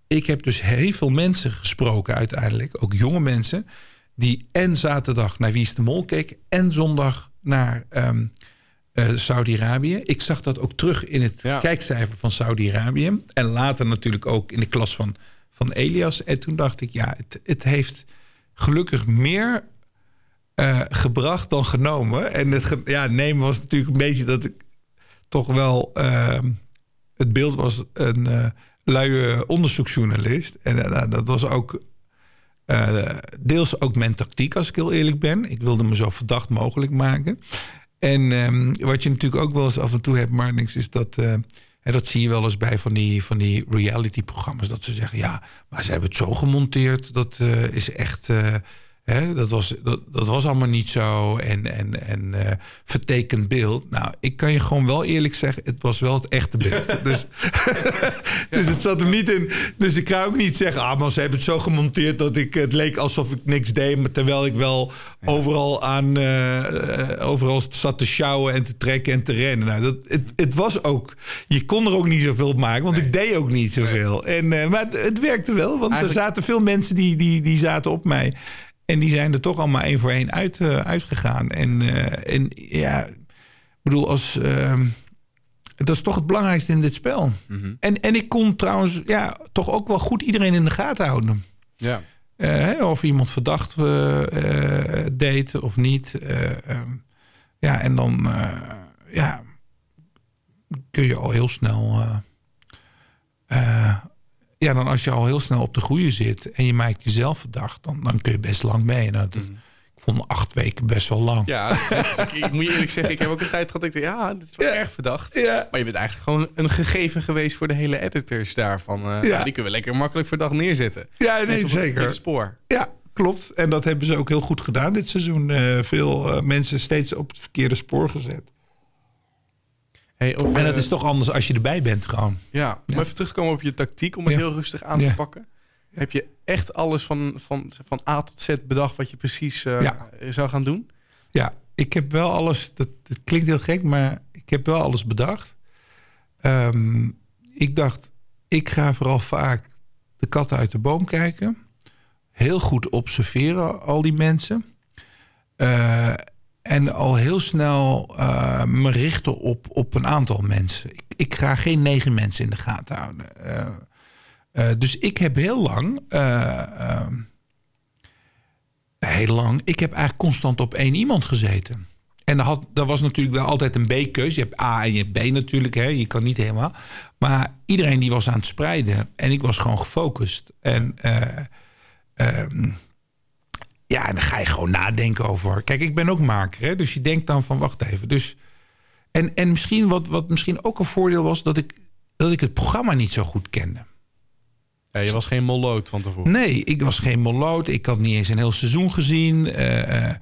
Ik heb dus heel veel mensen gesproken uiteindelijk, ook jonge mensen, die en zaterdag naar Wie is de Mol keken en zondag naar ehm, eh, Saudi-Arabië. Ik zag dat ook terug in het Ja. kijkcijfer van Saudi-Arabië. En later natuurlijk ook in de klas van, van Elias. En toen dacht ik, ja, het, het heeft gelukkig meer eh, gebracht dan genomen. En het ge- ja, nemen was natuurlijk een beetje dat ik toch wel... ehm, het beeld was een eh luie onderzoeksjournalist. En nou, dat was ook deels ook mijn tactiek, als ik heel eerlijk ben. Ik wilde me zo verdacht mogelijk maken. En ehm, wat je natuurlijk ook wel eens af en toe hebt, Marnix, is dat... eh, en dat zie je wel eens bij van die, van die reality-programma's. Dat ze zeggen, ja, maar ze hebben het zo gemonteerd. Dat eh, is echt... hè, dat, was, dat, dat was allemaal niet zo. En, en, en eh, vertekend beeld. Nou, ik kan je gewoon wel eerlijk zeggen... het was wel het echte beeld. dus, dus het zat hem niet in... Dus ik kan ook niet zeggen... ah, maar ze hebben het zo gemonteerd... dat ik, het leek alsof ik niks deed... maar terwijl ik wel overal aan... eh, eh, overal zat te sjouwen en te trekken en te rennen. Nou, dat, het, het was ook... Je kon er ook niet zoveel op maken... want ik deed ook niet zoveel. En, maar het, het werkte wel. Want Eigenlijk- er zaten veel mensen die, die, die zaten op mij... En die zijn er toch allemaal één voor één uit, eh, uitgegaan. En, eh, en ja, ik bedoel, als, ehm, dat is toch het belangrijkste in dit spel. en, en ik kon trouwens ja, toch ook wel goed iedereen in de gaten houden. Ja. Eh, hè, of iemand verdacht deed of niet. Eh, ehm, ja, en dan ja, kun je al heel snel. Ja, dan als je al heel snel op de goede zit en je maakt jezelf verdacht, dan, dan kun je best lang mee. Nou, dat, Ik vond acht weken best wel lang. Ja, dus ik, ik moet je eerlijk zeggen, ik heb ook een tijd gehad dat ik dacht, ja, dit is wel Ja. erg verdacht. Ja. Maar je bent eigenlijk gewoon een gegeven geweest voor de hele editors daarvan. Ja. ja. Die kunnen we lekker makkelijk verdacht neerzetten. Ja, nee, het zeker. verkeerde spoor. Ja, klopt. En dat hebben ze ook heel goed gedaan dit seizoen. Eh, veel eh, mensen steeds op het verkeerde spoor gezet. Hey, over, En het is toch anders als je erbij bent gewoon. Ja, om even terug te komen op je tactiek om het Ja. heel rustig aan te pakken. Heb je echt alles van, van, van A tot Z bedacht wat je precies eh, zou gaan doen? Ja, ik heb wel alles. Dat, dat klinkt heel gek, maar ik heb wel alles bedacht. Ehm, ik dacht, ik ga vooral vaak de katten uit de boom kijken. Heel goed observeren, al die mensen. Eh, en al heel snel eh, me richten op, op een aantal mensen. Ik, ik ga geen negen mensen in de gaten houden. Eh, eh, dus ik heb heel lang. eh, ehm, heel lang. Ik heb eigenlijk constant op één iemand gezeten. En dat, had, was natuurlijk wel altijd een B-keus. Je hebt A en je hebt B natuurlijk. Hè. Je kan niet helemaal. Maar iedereen die was aan het spreiden. En ik was gewoon gefocust. En eh, ehm, ja, en dan ga je gewoon nadenken over. Kijk, ik ben ook maker. Hè, dus je denkt dan van, wacht even. Dus, en, en misschien wat, wat misschien ook een voordeel was... Dat ik, dat ik het programma niet zo goed kende. Ja, je was geen molloot van tevoren. Nee, ik was geen moloot. Ik had niet eens een heel seizoen gezien. Eh, eh,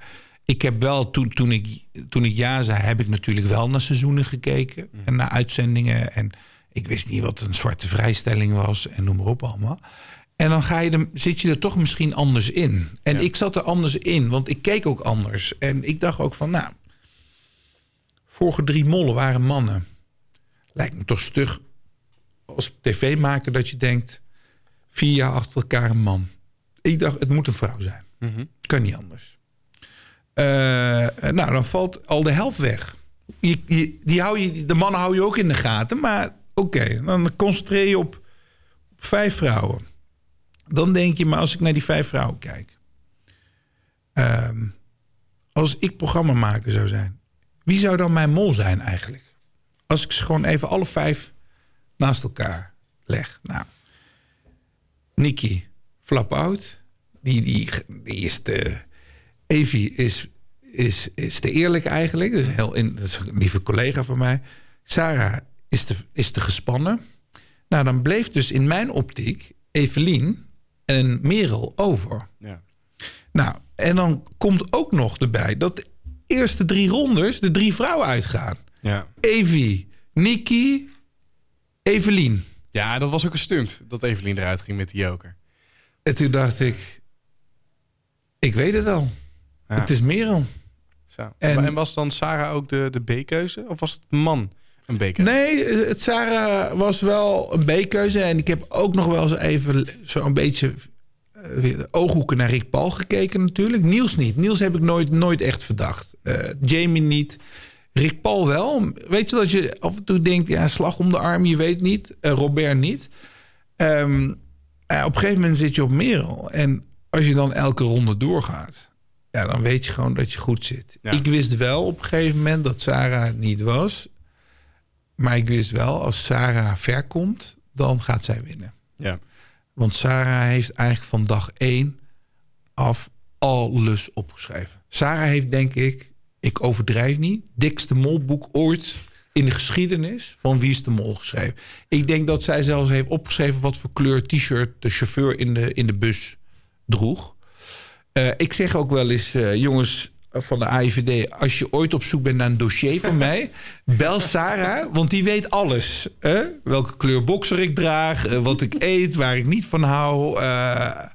ik heb wel, toen, toen, ik, toen ik ja zei, heb ik natuurlijk wel naar seizoenen gekeken. En naar uitzendingen. En ik wist niet wat een zwarte vrijstelling was. En noem maar op allemaal. En dan ga je er, zit je er toch misschien anders in. En Ja. ik zat er anders in, want ik keek ook anders. En ik dacht ook van, nou... Vorige drie mollen waren mannen. Lijkt me toch stug als tv-maker dat je denkt... vier jaar achter elkaar een man. Ik dacht, het moet een vrouw zijn. Mhm. Kan niet anders. nou, dan valt al de helft weg. Je, je, die hou je, de mannen hou je ook in de gaten. Maar oké, dan concentreer je op vijf vrouwen. Dan denk je, maar als ik naar die vijf vrouwen kijk. Ehm, als ik programmamaker zou zijn. Wie zou dan mijn mol zijn eigenlijk? Als ik ze gewoon even alle vijf naast elkaar leg. Nou, Nikki, flap out. Die, die, die is de... Evie is, is, is te eerlijk eigenlijk. Dat is, heel in, dat is een lieve collega van mij. Sarah is te, is te gespannen. Nou, dan bleef dus in mijn optiek Evelien en Merel over. Ja. Nou, en dan komt ook nog erbij dat de eerste drie rondes de drie vrouwen uitgaan. Ja. Evie, Nikki, Evelien. ja, dat was ook een stunt. Dat Evelien eruit ging met die joker. En toen dacht ik, ik weet het al. Ja. Het is Merel. Zo. En- En, was dan Sarah ook de, de B-keuze? Of was het man een B-keuze? Nee, het Sarah was wel een B-keuze. En ik heb ook nog wel eens even zo'n beetje eh, weer de ooghoeken naar Rick Paul gekeken natuurlijk. Niels niet. Niels heb ik nooit, nooit echt verdacht. Eh, Jamie niet. Rick Paul wel. Weet je dat je af en toe denkt, ja, slag om de arm, je weet niet. Eh, Robert niet. Ehm, eh, op een gegeven moment zit je op Merel. En als je dan elke ronde doorgaat, ja, dan weet je gewoon dat je goed zit. Ja. Ik wist wel op een gegeven moment dat Sarah het niet was. Maar ik wist wel, als Sarah ver komt, dan gaat zij winnen. Ja. Want Sarah heeft eigenlijk van dag één af alles opgeschreven. Sarah heeft, denk ik, ik overdrijf niet, dikste molboek ooit in de geschiedenis van Wie is de Mol geschreven. Ik denk dat zij zelfs heeft opgeschreven wat voor kleur t-shirt de chauffeur in de, in de bus droeg. Eh, ik zeg ook wel eens, eh, jongens van de AIVD... als je ooit op zoek bent naar een dossier van mij... bel Sarah, want die weet alles. hè? Welke kleur boxer ik draag, eh, wat ik eet, waar ik niet van hou. eh.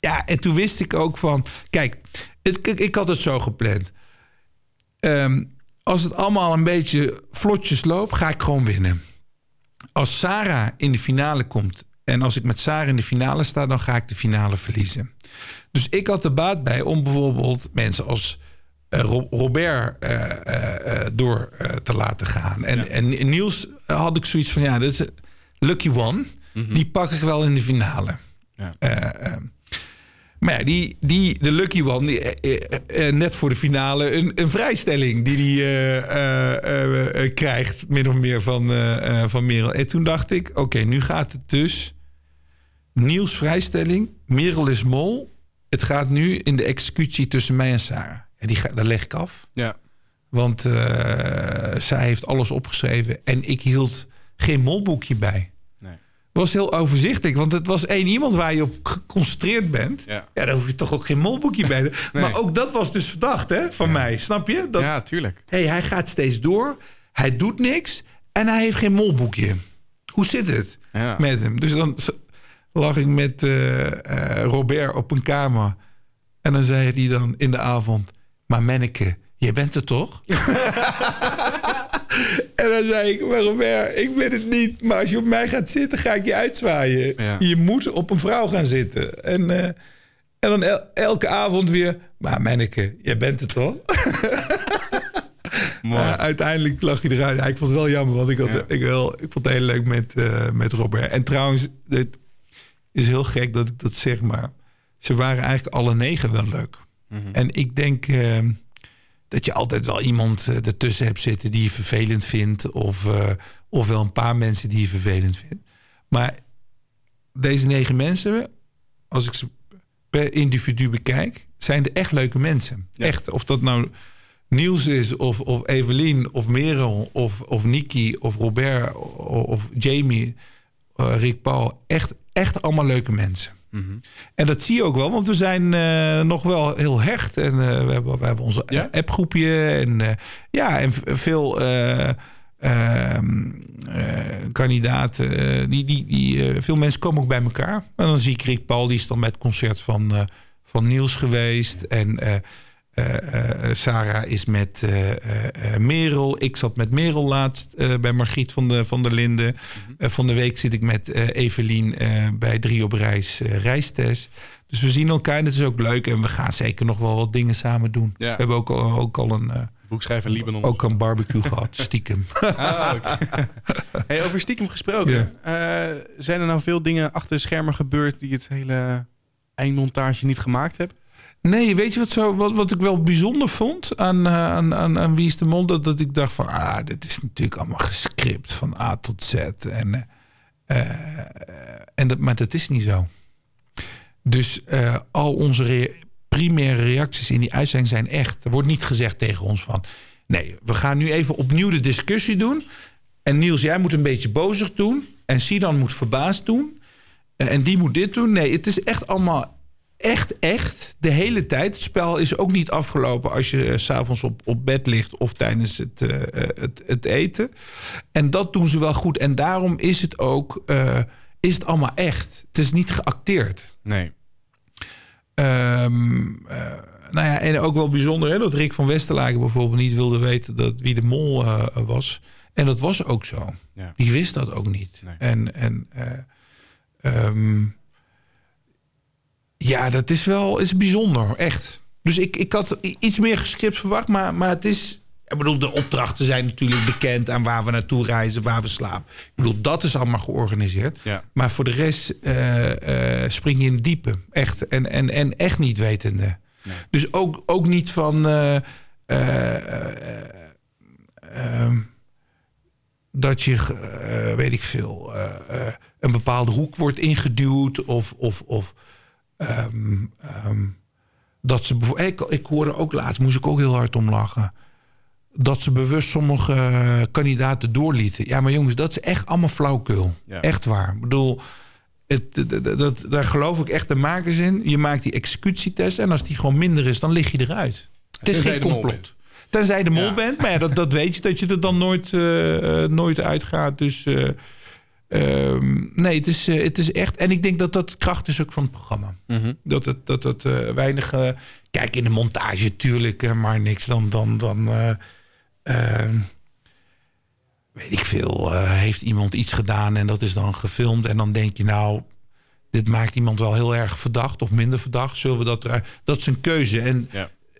ja, en toen wist ik ook van... Kijk, het, ik, ik had het zo gepland. Ehm, als het allemaal een beetje vlotjes loopt, ga ik gewoon winnen. Als Sarah in de finale komt... en als ik met Sarah in de finale sta... dan ga ik de finale verliezen. Dus ik had er baat bij om bijvoorbeeld mensen als eh, Ro- Robert eh, eh, door te laten gaan. En, en Niels had ik zoiets van, ja, dat is lucky one. Die pak ik wel in de finale. Ja. Maar ja, die, die, de lucky one, die, net voor de finale een, een vrijstelling die hij krijgt, min of meer van, van Merel. En toen dacht ik, oké, nu gaat het dus Niels vrijstelling, Merel is mol. Het gaat nu in de executie tussen mij en Sarah. En die ga, dat leg ik af. Ja. Want eh, zij heeft alles opgeschreven. En ik hield geen molboekje bij. Nee. was heel overzichtelijk. Want het was één iemand waar je op geconcentreerd bent. Ja. Ja, daar hoef je toch ook geen molboekje bij. te- Nee. Maar ook dat was dus verdacht hè, van mij. Snap je? Dat, ja, tuurlijk. hey, hij gaat steeds door. Hij doet niks. En hij heeft geen molboekje. Hoe zit het Ja. met hem? Dus dan lag ik met eh, eh, Robert op een kamer. En dan zei hij dan in de avond... Maar Menneke, jij bent er toch? en dan zei ik, maar Robert, ik ben het niet. Maar als je op mij gaat zitten, ga ik je uitzwaaien. Ja. Je moet op een vrouw gaan zitten. En, eh, en dan el- elke avond weer... Maar Menneke, jij bent er toch? Uiteindelijk lag hij eruit. Ja, ik vond het wel jammer, want ik, had, Ja. ik, wel, ik vond het heel leuk met, met Robert. En trouwens, het is heel gek dat ik dat zeg, maar ze waren eigenlijk alle negen wel leuk. Mhm. En ik denk eh, dat je altijd wel iemand eh, ertussen hebt zitten die je vervelend vindt, of, eh, of wel een paar mensen die je vervelend vindt. Maar deze negen mensen, als ik ze per individu bekijk, zijn er echt leuke mensen. Ja. Echt, of dat nou Niels is, of, of Evelien, of Merel, of, of Nikki, of Robert, of, of Jamie, Rick Paul. Echt, echt allemaal leuke mensen. Mhm. En dat zie je ook wel, want we zijn eh, nog wel heel hecht. En eh, we, hebben, we hebben onze Ja? appgroepje. En eh, ja, en veel eh, ehm, eh, kandidaten. eh, die, die, die, eh, veel mensen komen ook bij elkaar. En dan zie ik Rick Paul, die is dan bij het concert van, eh, van Niels geweest. En eh, Sarah is met Merel. Ik zat met Merel laatst bij Margriet van de, van der Linden. Mhm. van de week zit ik met Evelien bij Drie op Reis reistest. Dus we zien elkaar en het is ook leuk. En we gaan zeker nog wel wat dingen samen doen. We hebben ook, ook al een... Boekschrijver Libanon. Ook een barbecue gehad, stiekem. Ah, hey, over stiekem gesproken. zijn er nou veel dingen achter de schermen gebeurd... die het hele eindmontage niet gemaakt hebben? Nee, weet je wat, zo, wat, wat ik wel bijzonder vond aan, uh, aan, aan, aan Wie is de Mond? Dat, dat ik dacht van, ah, dit is natuurlijk allemaal gescript van A tot Z. En, uh, en dat, maar dat is niet zo. Dus al onze re primaire reacties in die uitzending zijn echt. Er wordt niet gezegd tegen ons van, nee, we gaan nu even opnieuw de discussie doen. En Niels, jij moet een beetje bozig doen. En Sidan moet verbaasd doen. En die moet dit doen. Nee, het is echt allemaal echt, echt de hele tijd. Het spel is ook niet afgelopen als je s s'avonds op, op bed ligt of tijdens het, uh, het, het, eten. En dat doen ze wel goed. En daarom is het ook uh, is het allemaal echt. Het is niet geacteerd. Nee. Um, nou ja, en ook wel bijzonder hè, dat Rick van Westerlaken bijvoorbeeld niet wilde weten dat wie de mol was. En dat was ook zo. Ja. Die wist dat ook niet. Nee. En, en um, ja, dat is wel is bijzonder, echt. Dus ik, ik had iets meer gescript verwacht, maar, maar het is... Ik bedoel, de opdrachten zijn natuurlijk bekend aan waar we naartoe reizen, waar we slapen. Ik bedoel, dat is allemaal georganiseerd. Ja. Maar voor de rest uh, uh, spring je in het diepe. Echt. En, en, en echt niet wetende. Nee. Dus ook, ook niet van... Uh, dat je, weet ik veel, een bepaalde hoek wordt ingeduwd of... of, of Um, um, dat ze ik, ik hoorde ook laatst, moest ik ook heel hard om lachen. Dat ze bewust sommige uh, kandidaten doorlieten. Ja, maar jongens, dat is echt allemaal flauwkul. Ja. Echt waar. Ik bedoel, het, dat, dat, daar geloof ik echt de makers in. Je maakt die executietest en als die gewoon minder is, dan lig je eruit. Het is geen complot. Tenzij de mol ja. bent. Maar ja, dat, dat weet je, dat je er dan nooit, uh, nooit uitgaat. Dus uh, Um, nee, het is, uh, het is echt. En ik denk dat dat kracht is ook van het programma. Mm -hmm. Dat het, dat het uh, weinig. Uh, kijk, in de montage tuurlijk, maar niks dan. dan, dan ehm, weet ik veel. heeft iemand iets gedaan en dat is dan gefilmd. En dan denk je, nou, dit maakt iemand wel heel erg verdacht of minder verdacht. Zullen we dat eruit? Dat is een keuze. En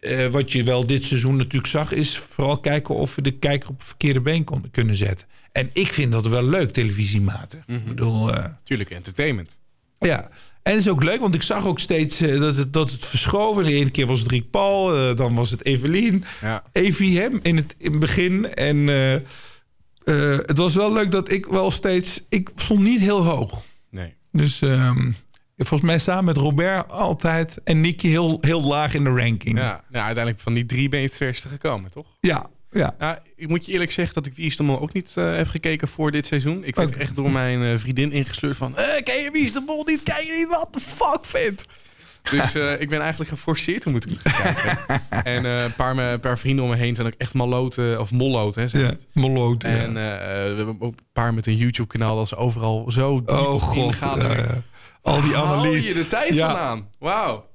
ja. wat je wel dit seizoen natuurlijk zag, is vooral kijken of we de kijker op het verkeerde been kon, kunnen zetten. En ik vind dat wel leuk, televisiematig. Mm -hmm. Ik bedoel, uh, Tuurlijk, entertainment. Ja, en het is ook leuk, want ik zag ook steeds uh, dat, het, dat het verschoven. De ene keer was het Rick Paul, uh, dan was het Evelien. Ja. Evie hem in het, in het begin. En het was wel leuk dat ik wel steeds... Ik stond niet heel hoog. Nee. Dus um, volgens mij samen met Robert altijd... en Nicky heel, heel laag in de ranking. Ja, nou, uiteindelijk van die drie ben je het verste gekomen, toch? Ja, ja. Nou, ik moet je eerlijk zeggen dat ik Wie is de Mol ook niet uh, heb gekeken voor dit seizoen. Ik werd okay. echt door mijn uh, vriendin ingesleurd van... Eh, ken je Wie is de Mol niet? Kijk je niet wat de fuck vindt? Dus uh, ik ben eigenlijk geforceerd om moeten gaan kijken. en een paar, me, paar vrienden om me heen zijn ook echt maloten of molloten. Hè, ja, molloot. En we hebben ook een paar met een YouTube-kanaal dat ze overal zo diep oh, God, gaan. Al die analyse. Haal je de tijd ja. vandaan? Wauw.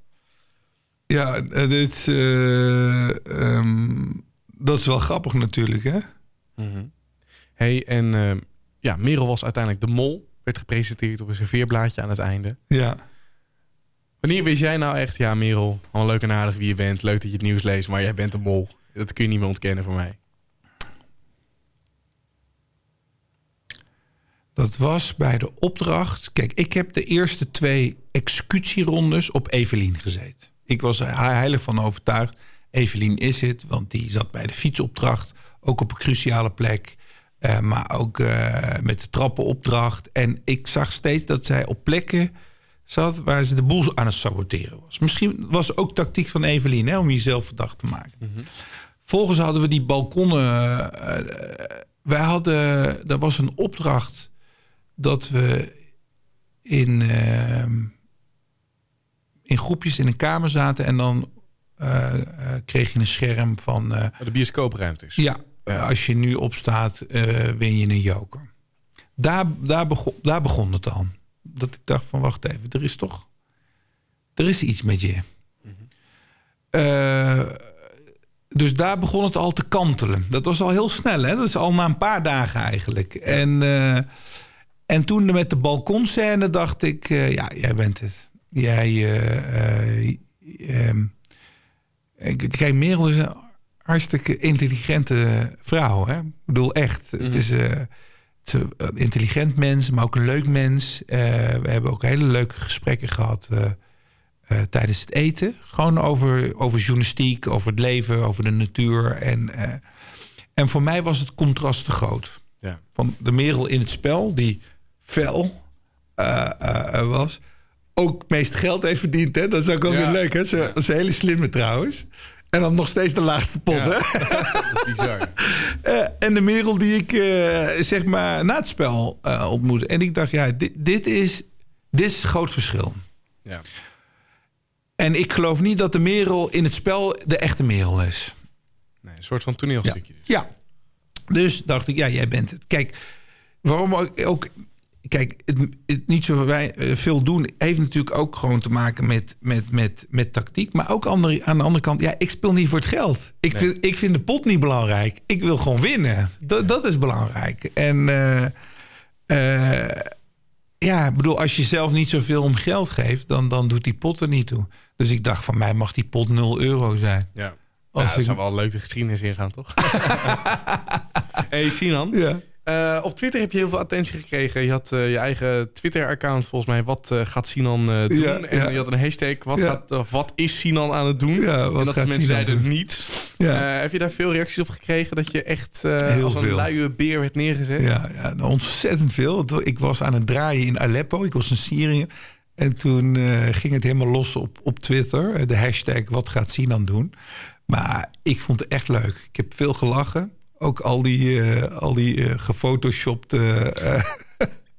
Ja, dit... Um, dat is wel grappig natuurlijk, hè? Mm -hmm. hey, en uh, ja, Merel was uiteindelijk de mol. Werd gepresenteerd op een serveerblaadje aan het einde. Ja. Wanneer wist jij nou echt... Ja, Merel, al leuk en aardig wie je bent. Leuk dat je het nieuws leest, maar jij bent de mol. Dat kun je niet meer ontkennen voor mij. Dat was bij de opdracht... Kijk, ik heb de eerste twee executierondes op Evelien gezeten. Ik was er heilig van overtuigd Evelien is het, want die zat bij de fietsopdracht. Ook op een cruciale plek. Uh, maar ook uh, met de trappenopdracht. En ik zag steeds dat zij op plekken zat waar ze de boel aan het saboteren was. Misschien was het ook tactiek van Evelien hè, om jezelf verdacht te maken. Mm -hmm. Volgens hadden we die balkonnen. Uh, wij hadden, er was een opdracht dat we in, in groepjes in een kamer zaten en dan kreeg je een scherm van... Uh, de bioscoopruimtes. Ja, als je nu opstaat, win je een joker. Daar, daar, begon, daar begon het dan. Dat ik dacht van, wacht even, er is toch... Er is iets met je. Mm -hmm. eh, dus daar begon het al te kantelen. Dat was al heel snel, hè? Dat is al na een paar dagen eigenlijk. En, uh, en toen met de balkonscène dacht ik... Uh, ja, jij bent het. Jij... Kijk, Merel is een hartstikke intelligente vrouw. Hè? Ik bedoel, echt. Het mhm. is... een intelligent mens, maar ook een leuk mens. we hebben ook hele leuke gesprekken gehad uh, tijdens het eten. Gewoon over, over journalistiek, over het leven, over de natuur. En, en voor mij was het contrast te groot. Ja. Van de merel in het spel, die fel was. Ook het meest geld heeft verdiend. Hè? Dat is ook wel weer leuk. Hè? Ze, ja. is een hele slimme trouwens. En dan nog steeds de laagste pot. Ja, hè? Dat is bizar. en de merel die ik zeg maar na het spel ontmoette. En ik dacht, ja, dit, dit, is, dit is groot verschil. Ja. En ik geloof niet dat de merel in het spel de echte merel is. Nee, een soort van toneelstukje. Ja. ja. Dus dacht ik, ja, jij bent het. Kijk, waarom ook... Kijk, het, niet zo wij, eh, veel doen heeft natuurlijk ook gewoon te maken met, met, met, met tactiek. Maar ook andere, aan de andere kant, ja, ik speel niet voor het geld. Ik, vind, ik vind de pot niet belangrijk. Ik wil gewoon winnen. Dat, dat is belangrijk. En uh, uh, ja, ik bedoel, als je zelf niet zoveel om geld geeft, dan, dan doet die pot er niet toe. Dus ik dacht van mij mag die pot 0 euro zijn. Ja. Als ja, dat zou wel leuk de geschiedenis ingaan, toch? hey Sinan. Ja. Uh, op Twitter heb je heel veel attentie gekregen. Je had uh, je eigen Twitter-account volgens mij. Wat uh, gaat Sinan doen? Ja, en je had een hashtag. Wat, gaat, wat is Sinan aan het doen? En dat gaat mensen zeiden doen? niets. heb je daar veel reacties op gekregen? Dat je echt als een luie beer werd neergezet? Ja, ja nou, ontzettend veel. Ik was aan het draaien in Aleppo. Ik was in Syrië. En toen ging het helemaal los op, op Twitter. De hashtag wat gaat Sinan doen? Maar ik vond het echt leuk. Ik heb veel gelachen. Ook al die, uh, al die uh, gefotoshopte. Uh,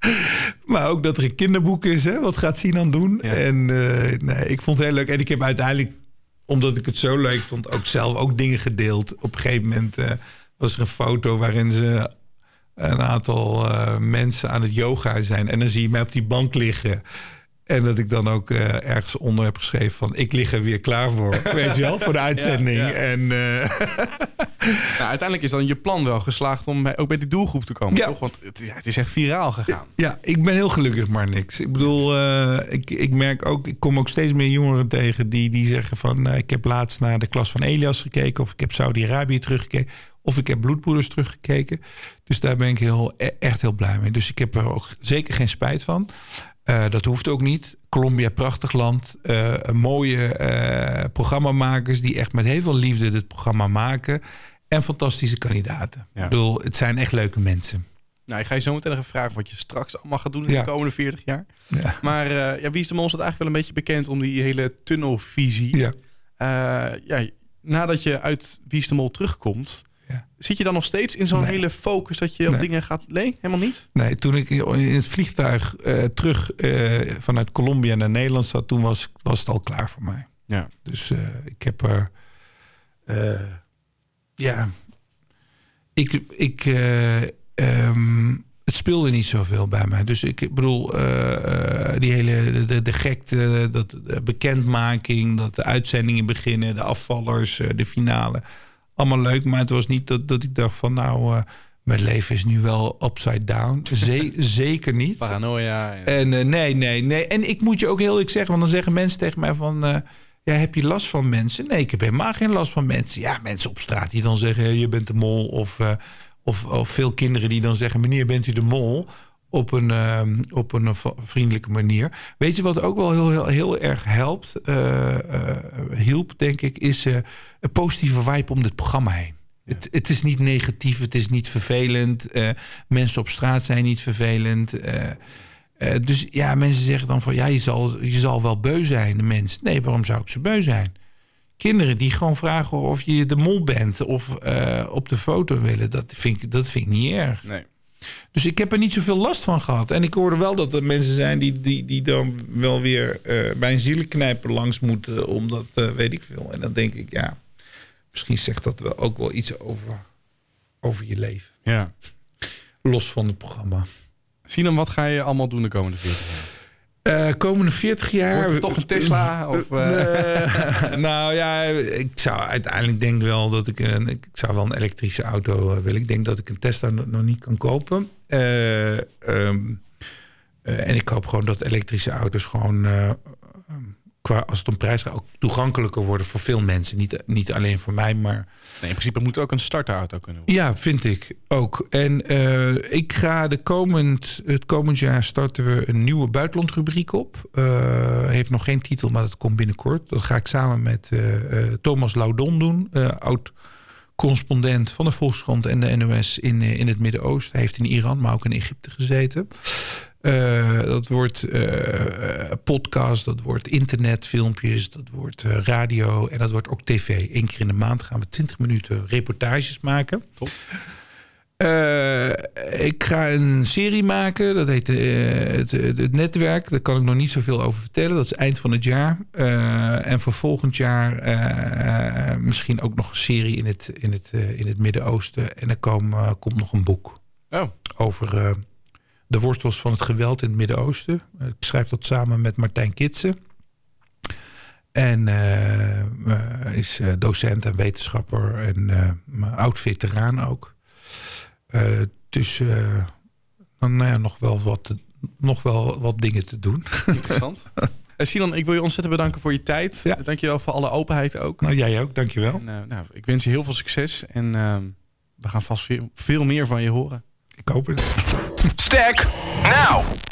maar ook dat er een kinderboek is, hè? Wat gaat Sinan doen? En nee, ik vond het heel leuk. En ik heb uiteindelijk, omdat ik het zo leuk vond, ook zelf ook dingen gedeeld. Op een gegeven moment was er een foto waarin ze een aantal mensen aan het yoga zijn. En dan zie je mij op die bank liggen. En dat ik dan ook uh, ergens onder heb geschreven van... ik lig er weer klaar voor, weet je wel, voor de uitzending. En, uh... nou, uiteindelijk is dan je plan wel geslaagd om ook bij die doelgroep te komen, toch? Want het, ja, het, is echt viraal gegaan. Ja, ik ben heel gelukkig, maar niks. Ik bedoel, uh, ik, ik merk ook... ik kom ook steeds meer jongeren tegen die, die zeggen van... ik heb laatst naar de klas van Elias gekeken... of ik heb Saudi-Arabië teruggekeken... of ik heb Bloedbroeders teruggekeken. Dus daar ben ik heel, e-, echt heel blij mee. Dus ik heb er ook zeker geen spijt van... Uh, dat hoeft ook niet. Colombia, prachtig land. Uh, mooie uh, programmamakers die echt met heel veel liefde dit programma maken. En fantastische kandidaten. Ja. Ik bedoel, het zijn echt leuke mensen. Nou, ik ga je zo meteen even vragen wat je straks allemaal gaat doen in de komende 40 jaar. Ja. Maar ja, Wie is de Mol staat eigenlijk wel een beetje bekend om die hele tunnelvisie. Ja. ja, nadat je uit Wie is de Mol terugkomt, ja. Zit je dan nog steeds in zo'n hele focus dat je op dingen gaat... Nee, helemaal niet? Nee, toen ik in het vliegtuig uh, terug uh, vanuit Colombia naar Nederland zat... toen was, was het al klaar voor mij. Ja. Dus uh, ik heb er... ja... Ik... ik um, het speelde niet zoveel bij mij. Dus ik bedoel, die hele de, de gekte, dat, de bekendmaking, dat de uitzendingen beginnen, de afvallers, de finale allemaal leuk. Maar het was niet dat, dat ik dacht van nou, uh, mijn leven is nu wel upside down. zeker niet. Paranoia. En uh, nee, nee, nee. En ik moet je ook heel eerlijk zeggen, want dan zeggen mensen tegen mij van... Uh, ja, heb je last van mensen? Nee, ik heb helemaal geen last van mensen. Ja, mensen op straat die dan zeggen, je bent de mol. Of, of, of veel kinderen die dan zeggen, meneer, bent u de mol? Op een, uh, op een vriendelijke manier. Weet je wat ook wel heel, heel, heel erg helpt, uh, uh, hielp, denk ik, is een positieve vibe om dit programma heen. Het, het, is niet negatief, het is niet vervelend. mensen op straat zijn niet vervelend. dus ja, mensen zeggen dan van ja, je zal, je zal wel beu zijn, de mens. Nee, waarom zou ik ze beu zijn? Kinderen die gewoon vragen of je de mol bent of op de foto willen, dat vind ik, dat vind ik niet erg. Nee. Dus ik heb er niet zoveel last van gehad. En ik hoorde wel dat er mensen zijn die, die, die dan wel weer uh, bij een zielenknijper langs moeten. Omdat, uh, weet ik veel. En dan denk ik, ja, misschien zegt dat wel ook wel iets over, over je leven. Ja. Los van het programma. Sinan, wat ga je allemaal doen de komende 40 jaar? Uh, komende 40 jaar. Wordt het toch een Tesla? Of, uh... nou ja, ik zou uiteindelijk denk wel dat ik een. Ik zou wel een elektrische auto willen. Ik denk dat ik een Tesla nog niet kan kopen. Um, en ik hoop gewoon dat elektrische auto's gewoon qua, als het om prijs gaat, ook toegankelijker worden voor veel mensen. Niet, niet alleen voor mij, maar. Nee, in principe moet ook een starterauto kunnen worden. Ja, vind ik ook. En uh, ik ga de komend, het komend jaar starten we een nieuwe buitenlandrubriek op. Uh, heeft nog geen titel, maar dat komt binnenkort. Dat ga ik samen met uh, Thomas Laudon doen, oud correspondent van de Volkskrant en de NOS in, in het Midden-Oosten. Hij heeft in Iran, maar ook in Egypte gezeten. Uh, dat wordt uh, podcast, dat wordt internetfilmpjes, dat wordt uh, radio en dat wordt ook tv. Eén keer in de maand gaan we 20 minuten reportages maken. Top. ik ga een serie maken, dat heet het, het, het, netwerk. Daar kan ik nog niet zoveel over vertellen. Dat is eind van het jaar. en voor volgend jaar misschien ook nog een serie in het, in het, in het Midden-Oosten. En er kom, komt nog een boek oh. over de wortels van het geweld in het Midden-Oosten. Ik schrijf dat samen met Martijn Kitsen. En uh, is uh, docent en wetenschapper en uh, oud veteraan ook. dus nou ja, nog, wel wat, nog wel wat dingen te doen. Interessant. Sinan, ik wil je ontzettend bedanken voor je tijd. Ja. Dank je wel voor alle openheid ook. Nou, jij ook, dank je wel. En, nou, ik wens je heel veel succes en we gaan vast veel, veel meer van je horen. Ik hoop het. Stack now.